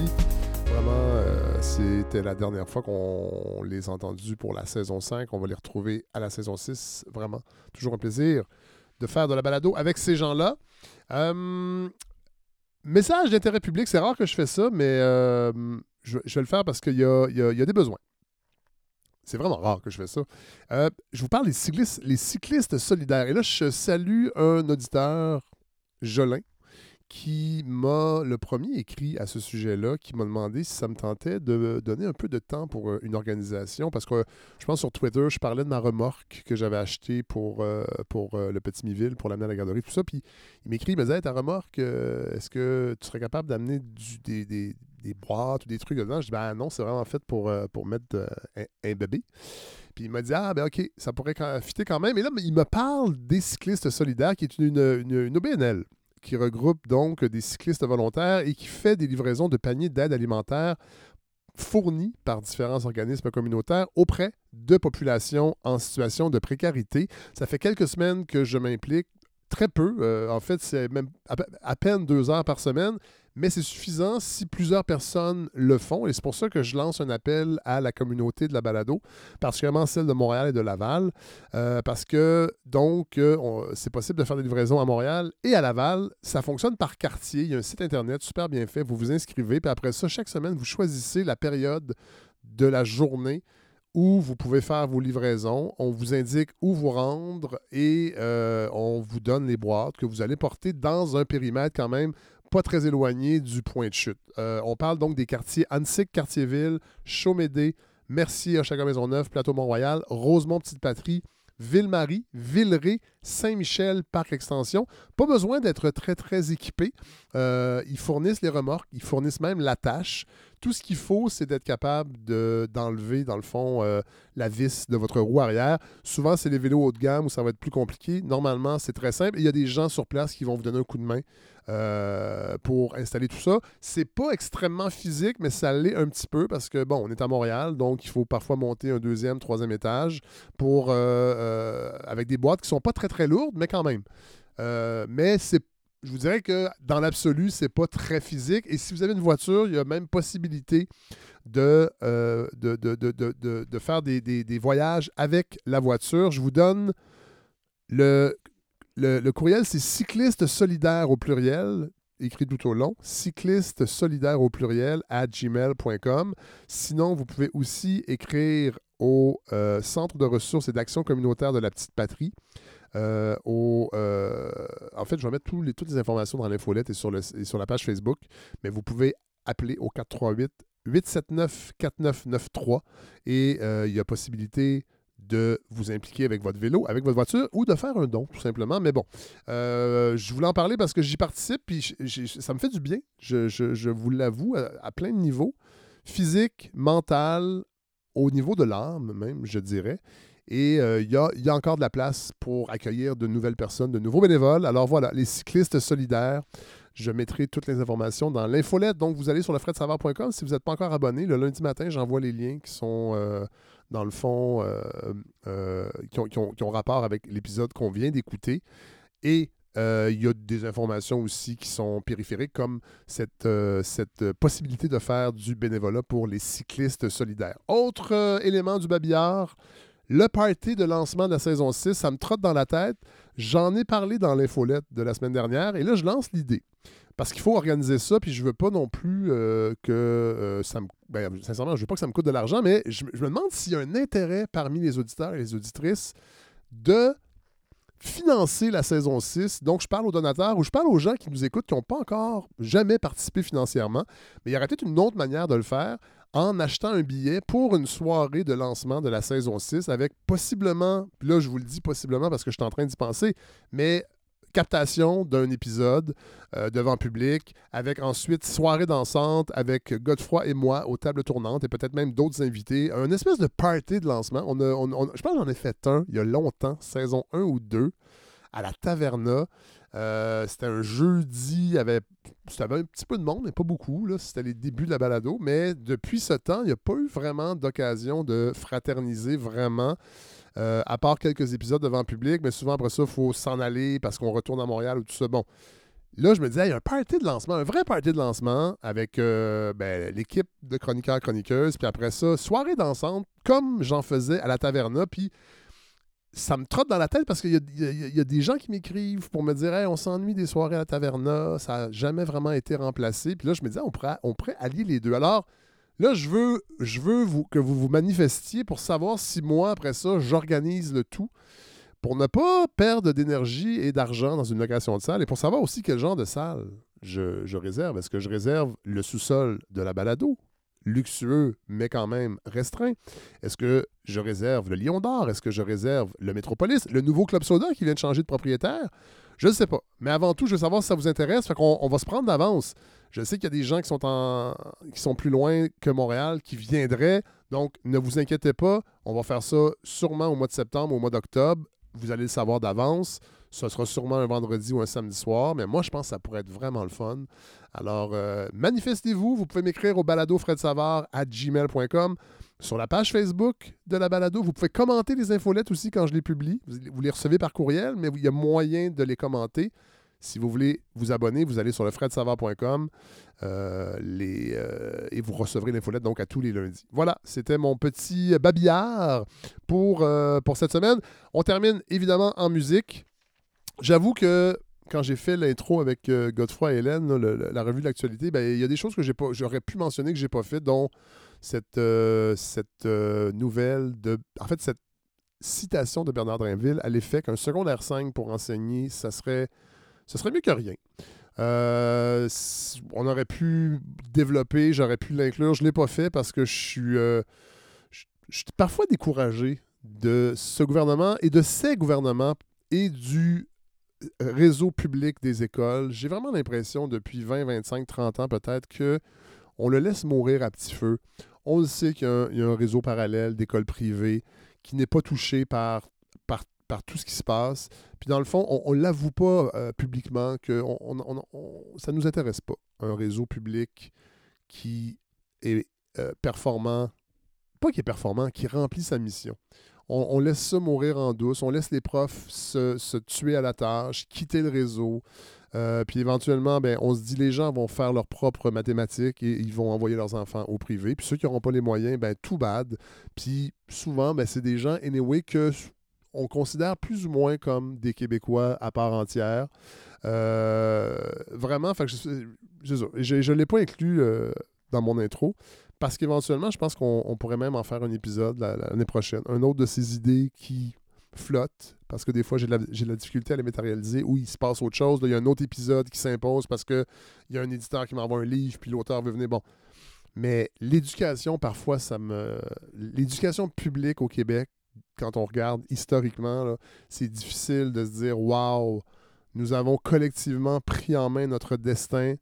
Vraiment, c'était la dernière fois qu'on les a entendus pour la saison 5. On va les retrouver à la saison 6. Vraiment, toujours un plaisir de faire de la balado avec ces gens-là. Message d'intérêt public, c'est rare que je fais ça, mais je, vais le faire parce qu'il y a des besoins. C'est vraiment rare que je fais ça. Euh, je vous parle des cyclistes, les cyclistes solidaires. Et là, je salue un auditeur, Jolin, qui m'a le premier écrit à ce sujet-là, qui m'a demandé si ça me tentait de donner un peu de temps pour euh, une organisation. Parce que je pense sur Twitter, je parlais de ma remorque que j'avais achetée pour, euh, le Petit Miville, pour l'amener à la garderie, tout ça. Puis il m'écrit, il me disait, ta remorque, est-ce que tu serais capable d'amener des, des- des boîtes ou des trucs dedans? Je dis, ben non, c'est vraiment fait pour, euh, pour mettre euh, un, bébé. Puis il m'a dit, ah, ben OK, ça pourrait fitter quand même. Et là, il me parle des cyclistes solidaires, qui est une, une, OBNL, qui regroupe donc des cyclistes volontaires et qui fait des livraisons de paniers d'aide alimentaire fournis par différents organismes communautaires auprès de populations en situation de précarité. Ça fait quelques semaines que je m'implique, très peu. euh, en fait, c'est même à peine deux heures par semaine, mais c'est suffisant si plusieurs personnes le font. Et c'est pour ça que je lance un appel à la communauté de la balado, particulièrement celle de Montréal et de Laval, euh, parce que donc, euh, c'est possible de faire des livraisons à Montréal et à Laval. Ça fonctionne par quartier. Il y a un site Internet super bien fait. Vous vous inscrivez, puis après ça, chaque semaine, vous choisissez la période de la journée où vous pouvez faire vos livraisons. On vous indique où vous rendre et euh, on vous donne les boîtes que vous allez porter dans un périmètre quand même très éloigné du point de chute. Euh, on parle donc des quartiers Annecy, Quartier-Ville, Chaumédé, Mercier, Hochelaga-Maisonneuve, Plateau-Mont-Royal, Rosemont, Petite-Patrie, Ville-Marie, Villeray, Saint-Michel, Parc Extension. Pas besoin d'être très, très équipé. Euh, ils fournissent les remorques, ils fournissent même l'attache. Tout ce qu'il faut, c'est d'être capable de- d'enlever, dans le fond, euh, la vis de votre roue arrière. Souvent, c'est les vélos haut de gamme où ça va être plus compliqué. Normalement, c'est très simple. Il y a des gens sur place qui vont vous donner un coup de main euh, pour installer tout ça. C'est pas extrêmement physique, mais ça l'est un petit peu parce que, bon, on est à Montréal, donc il faut parfois monter un deuxième, troisième étage euh, avec des boîtes qui sont pas très, très lourdes, mais quand même. Mais c'est je vous dirais que dans l'absolu, c'est pas très physique. Et si vous avez une voiture, il y a même possibilité de, euh, faire des, voyages avec la voiture. Je vous donne le courriel, c'est cycliste solidaire au pluriel, écrit tout au long, cycliste solidaire au pluriel à gmail.com. Sinon, vous pouvez aussi écrire au euh, Centre de ressources et d'action communautaire de la Petite Patrie. Euh, euh, en fait, je vais mettre toutes les informations dans l'infolette et sur, et la page Facebook, mais vous pouvez appeler au 438 879 4993 et euh, il y a possibilité de vous impliquer avec votre vélo, avec votre voiture ou de faire un don, tout simplement. Mais bon, je voulais en parler parce que j'y participe j- ça me fait du bien, je, vous l'avoue, à plein de niveaux, physique, mental, au niveau de l'âme même, je dirais. Et euh, il y, a, encore de la place pour accueillir de nouvelles personnes, de nouveaux bénévoles. Alors voilà, les cyclistes solidaires. Je mettrai toutes les informations dans l'infolette. Donc, vous allez sur lefredsavard.com. Si vous n'êtes pas encore abonné, le lundi matin, j'envoie les liens qui sont, euh, dans le fond, euh, qui, ont, rapport avec l'épisode qu'on vient d'écouter. Et il y a des informations aussi qui sont périphériques, comme cette, possibilité de faire du bénévolat pour les cyclistes solidaires. Autre élément du babillard, le party de lancement de la saison 6, ça me trotte dans la tête. J'en ai parlé dans l'infolette de la semaine dernière et là, je lance l'idée. Parce qu'il faut organiser ça, puis je veux pas non plus euh, que euh, ça me. ben, sincèrement, je veux pas que ça me coûte de l'argent, mais je, je me demande s'il y a un intérêt parmi les auditeurs et les auditrices de financer la saison 6. Donc, je parle aux donateurs ou je parle aux gens qui nous écoutent qui n'ont pas encore jamais participé financièrement. Mais il y aurait peut-être une autre manière de le faire en achetant un billet pour une soirée de lancement de la saison 6 avec possiblement, là je vous le dis possiblement parce que je suis en train d'y penser, mais captation d'un épisode euh, devant public, avec ensuite soirée dansante avec Godefroy et moi aux tables tournantes et peut-être même d'autres invités. Un espèce de party de lancement. On a- je pense que j'en ai fait un il y a longtemps, saison 1 ou 2, à la Taverna. Euh, c'était un jeudi, il y avait, un petit peu de monde, mais pas beaucoup. C'était les débuts de la balado. Mais depuis ce temps, il n'y a pas eu vraiment d'occasion de fraterniser vraiment. Euh, à part quelques épisodes devant le public, mais souvent après ça, il faut s'en aller parce qu'on retourne à Montréal ou tout ça. Bon, là, je me disais, il y a un party de lancement, un vrai party de lancement avec euh, ben, l'équipe de chroniqueurs-chroniqueuses, puis après ça, soirée dansante, comme j'en faisais à la Taverna, puis ça me trotte dans la tête parce qu'il y, a- des gens qui m'écrivent pour me dire on s'ennuie des soirées à la Taverna, ça n'a jamais vraiment été remplacé. Puis là, je me disais, on pourrait, on allier les deux. Alors, Là, je veux, je veux que vous vous manifestiez pour savoir si moi, après ça, j'organise le tout pour ne pas perdre d'énergie et d'argent dans une location de salle et pour savoir aussi quel genre de salle je, je réserve. Est-ce que je réserve le sous-sol de la balado, luxueux, mais quand même restreint? Est-ce que je réserve le Lion d'Or? Est-ce que je réserve le Métropolis? Le nouveau Club Soda qui vient de changer de propriétaire? Je ne sais pas. Mais avant tout, je veux savoir si ça vous intéresse. Fait qu'on on va se prendre d'avance. Je sais qu'il y a des gens qui sont, qui sont plus loin que Montréal, qui viendraient. Donc, ne vous inquiétez pas. On va faire ça sûrement au mois de septembre, au mois d'octobre. Vous allez le savoir d'avance. Ce sera sûrement un vendredi ou un samedi soir. Mais moi, je pense que ça pourrait être vraiment le fun. Alors, euh, manifestez-vous. Vous pouvez m'écrire au balado Savard à gmail.com. Sur la page Facebook de la balado, vous pouvez commenter les infolettes aussi quand je les publie. Vous, les recevez par courriel, mais il y a moyen de les commenter. Si vous voulez vous abonner, vous allez sur le fredsavard.com euh, euh, et vous recevrez l'infolette donc à tous les lundis. Voilà, c'était mon petit babillard pour, pour cette semaine. On termine évidemment en musique. J'avoue que quand j'ai fait l'intro avec euh, Godefroy et Hélène, la revue de l'actualité, ben, il y a des choses que j'ai pas, j'aurais pu mentionner que j'ai pas fait, dont cette, euh, cette euh, nouvelle de. En fait, cette citation de Bernard Drinville à l'effet qu'un secondaire 5 pour enseigner, ça serait, ce serait mieux que rien. On aurait pu développer, j'aurais pu l'inclure. Je ne l'ai pas fait parce que je suis, je, je suis parfois découragé de ce gouvernement et de ces gouvernements et du réseau public des écoles. J'ai vraiment l'impression depuis 20, 25, 30 ans peut-être que on le laisse mourir à petit feu. On le sait qu'il y a un, réseau parallèle d'écoles privées qui n'est pas touché par, par, tout ce qui se passe. Puis dans le fond, on ne l'avoue pas euh, publiquement que ça ne nous intéresse pas. Un réseau public qui est euh, performant, pas qui est performant, qui remplit sa mission. On, laisse ça mourir en douce, on laisse les profs se, tuer à la tâche, quitter le réseau. Euh, puis éventuellement, ben, on se dit les gens vont faire leurs propres mathématiques et ils vont envoyer leurs enfants au privé. Puis ceux qui n'auront pas les moyens, ben tout bad. Puis souvent, ben, c'est des gens, anyway, que on considère plus ou moins comme des Québécois à part entière. Euh, vraiment, je ne l'ai pas inclus euh, dans mon intro parce qu'éventuellement, je pense qu'on on pourrait même en faire un épisode la- la- l'année prochaine. Un autre de ces idées qui flottent parce que des fois, j'ai de, la, difficulté à les matérialiser ou il se passe autre chose. Là, Il y a un autre épisode qui s'impose parce qu'il y a un éditeur qui m'envoie un livre puis l'auteur veut venir. Bon. Mais l'éducation, parfois, ça me. L'éducation publique au Québec, quand on regarde historiquement, c'est difficile de se dire Waouh, nous avons collectivement pris en main notre destin.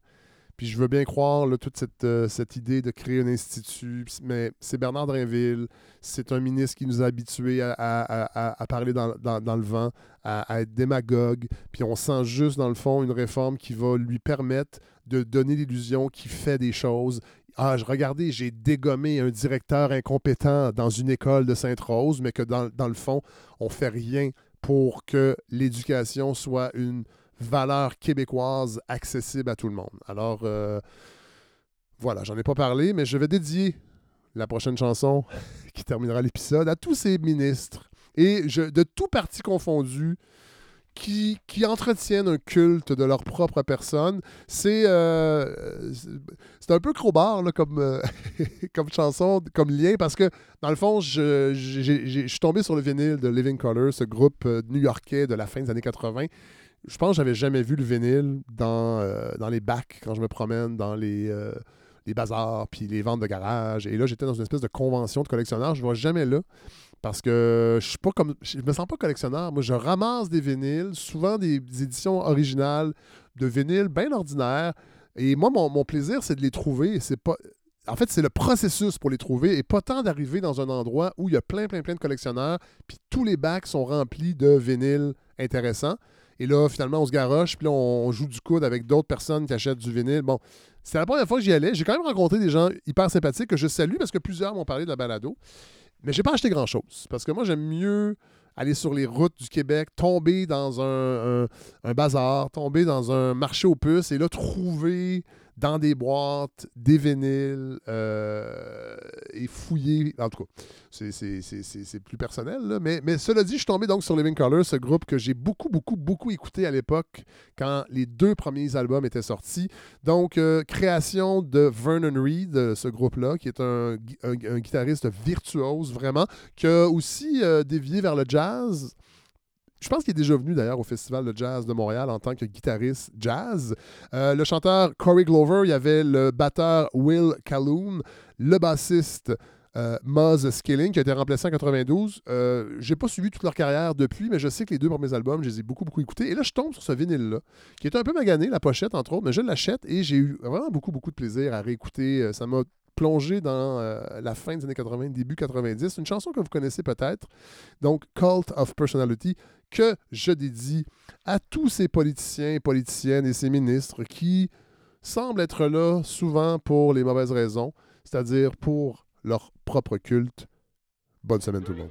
Puis je veux bien croire toute cette, euh, cette idée de créer un institut. Mais c'est Bernard Drinville, c'est un ministre qui nous a habitués à, à- parler dans, dans- le vent, à, être démagogue. Puis on sent juste, dans le fond, une réforme qui va lui permettre de donner l'illusion qu'il fait des choses. Ah, je- regardez, j'ai dégommé un directeur incompétent dans une école de Sainte-Rose, mais que dans, dans le fond, on fait rien pour que l'éducation soit une valeurs québécoises accessibles à tout le monde. Alors, euh, voilà, j'en ai pas parlé, mais je vais dédier la prochaine chanson <laughs> qui terminera l'épisode à tous ces ministres et je, de tout parti confondu qui, qui entretiennent un culte de leur propre personne. C'est euh, un peu crowbar comme, euh, <laughs> comme chanson, comme lien, parce que dans le fond, je, j'ai- je suis tombé sur le vinyle de Living Color, ce groupe new-yorkais de la fin des années 80. Je pense que j'avais jamais vu le vinyle dans, euh, dans les bacs quand je me promène dans les, euh, les bazars puis les ventes de garage. Et là, j'étais dans une espèce de convention de collectionneurs. Je ne vais jamais là parce que je suis pas comme je me sens pas collectionneur. Moi, je ramasse des vinyles, souvent des, des éditions originales de vinyles bien ordinaires. Et moi, mon, mon plaisir, c'est de les trouver. C'est pas en fait, c'est le processus pour les trouver et pas tant d'arriver dans un endroit où il y a plein, plein, plein de collectionneurs, puis tous les bacs sont remplis de vinyles intéressants. Et là, finalement, on se garoche, puis là, on joue du coude avec d'autres personnes qui achètent du vinyle. Bon, c'était la première fois que j'y allais. J'ai quand même rencontré des gens hyper sympathiques que je salue parce que plusieurs m'ont parlé de la balado. Mais j'ai pas acheté grand-chose. Parce que moi, j'aime mieux aller sur les routes du Québec, tomber dans un, bazar, tomber dans un marché aux puces et là, trouver dans des boîtes des vinyles euh, et fouiller. En tout cas, c'est- plus personnel. là. Mais, mais cela dit, je suis tombé donc sur Living Color, ce groupe que j'ai beaucoup, beaucoup, beaucoup écouté à l'époque quand les deux premiers albums étaient sortis. Donc, euh, création de Vernon Reed, euh, ce groupe-là, qui est un, un- guitariste virtuose, vraiment, qui a aussi dévié vers le jazz. Je pense qu'il est déjà venu d'ailleurs au Festival de jazz de Montréal en tant que guitariste jazz. Euh, le chanteur Corey Glover, il y avait le batteur Will Calhoun, le bassiste euh, Muzz Skilling qui a été remplacé en 92. Euh, J'ai pas suivi toute leur carrière depuis, mais je sais que les deux premiers albums, je les ai beaucoup, beaucoup écoutés. Et là, je tombe sur ce vinyle-là, qui est un peu magané, la pochette entre autres, mais je l'achète et j'ai eu vraiment beaucoup, beaucoup de plaisir à réécouter. Euh, Ça m'a plongé dans euh, la fin des années 80, début 90. Une chanson que vous connaissez peut-être. Donc, Cult of Personality, que je dédie à tous ces politiciens, politiciennes et ces ministres qui semblent être là souvent pour les mauvaises raisons, c'est-à-dire pour leur propre culte. Bonne semaine tout le monde.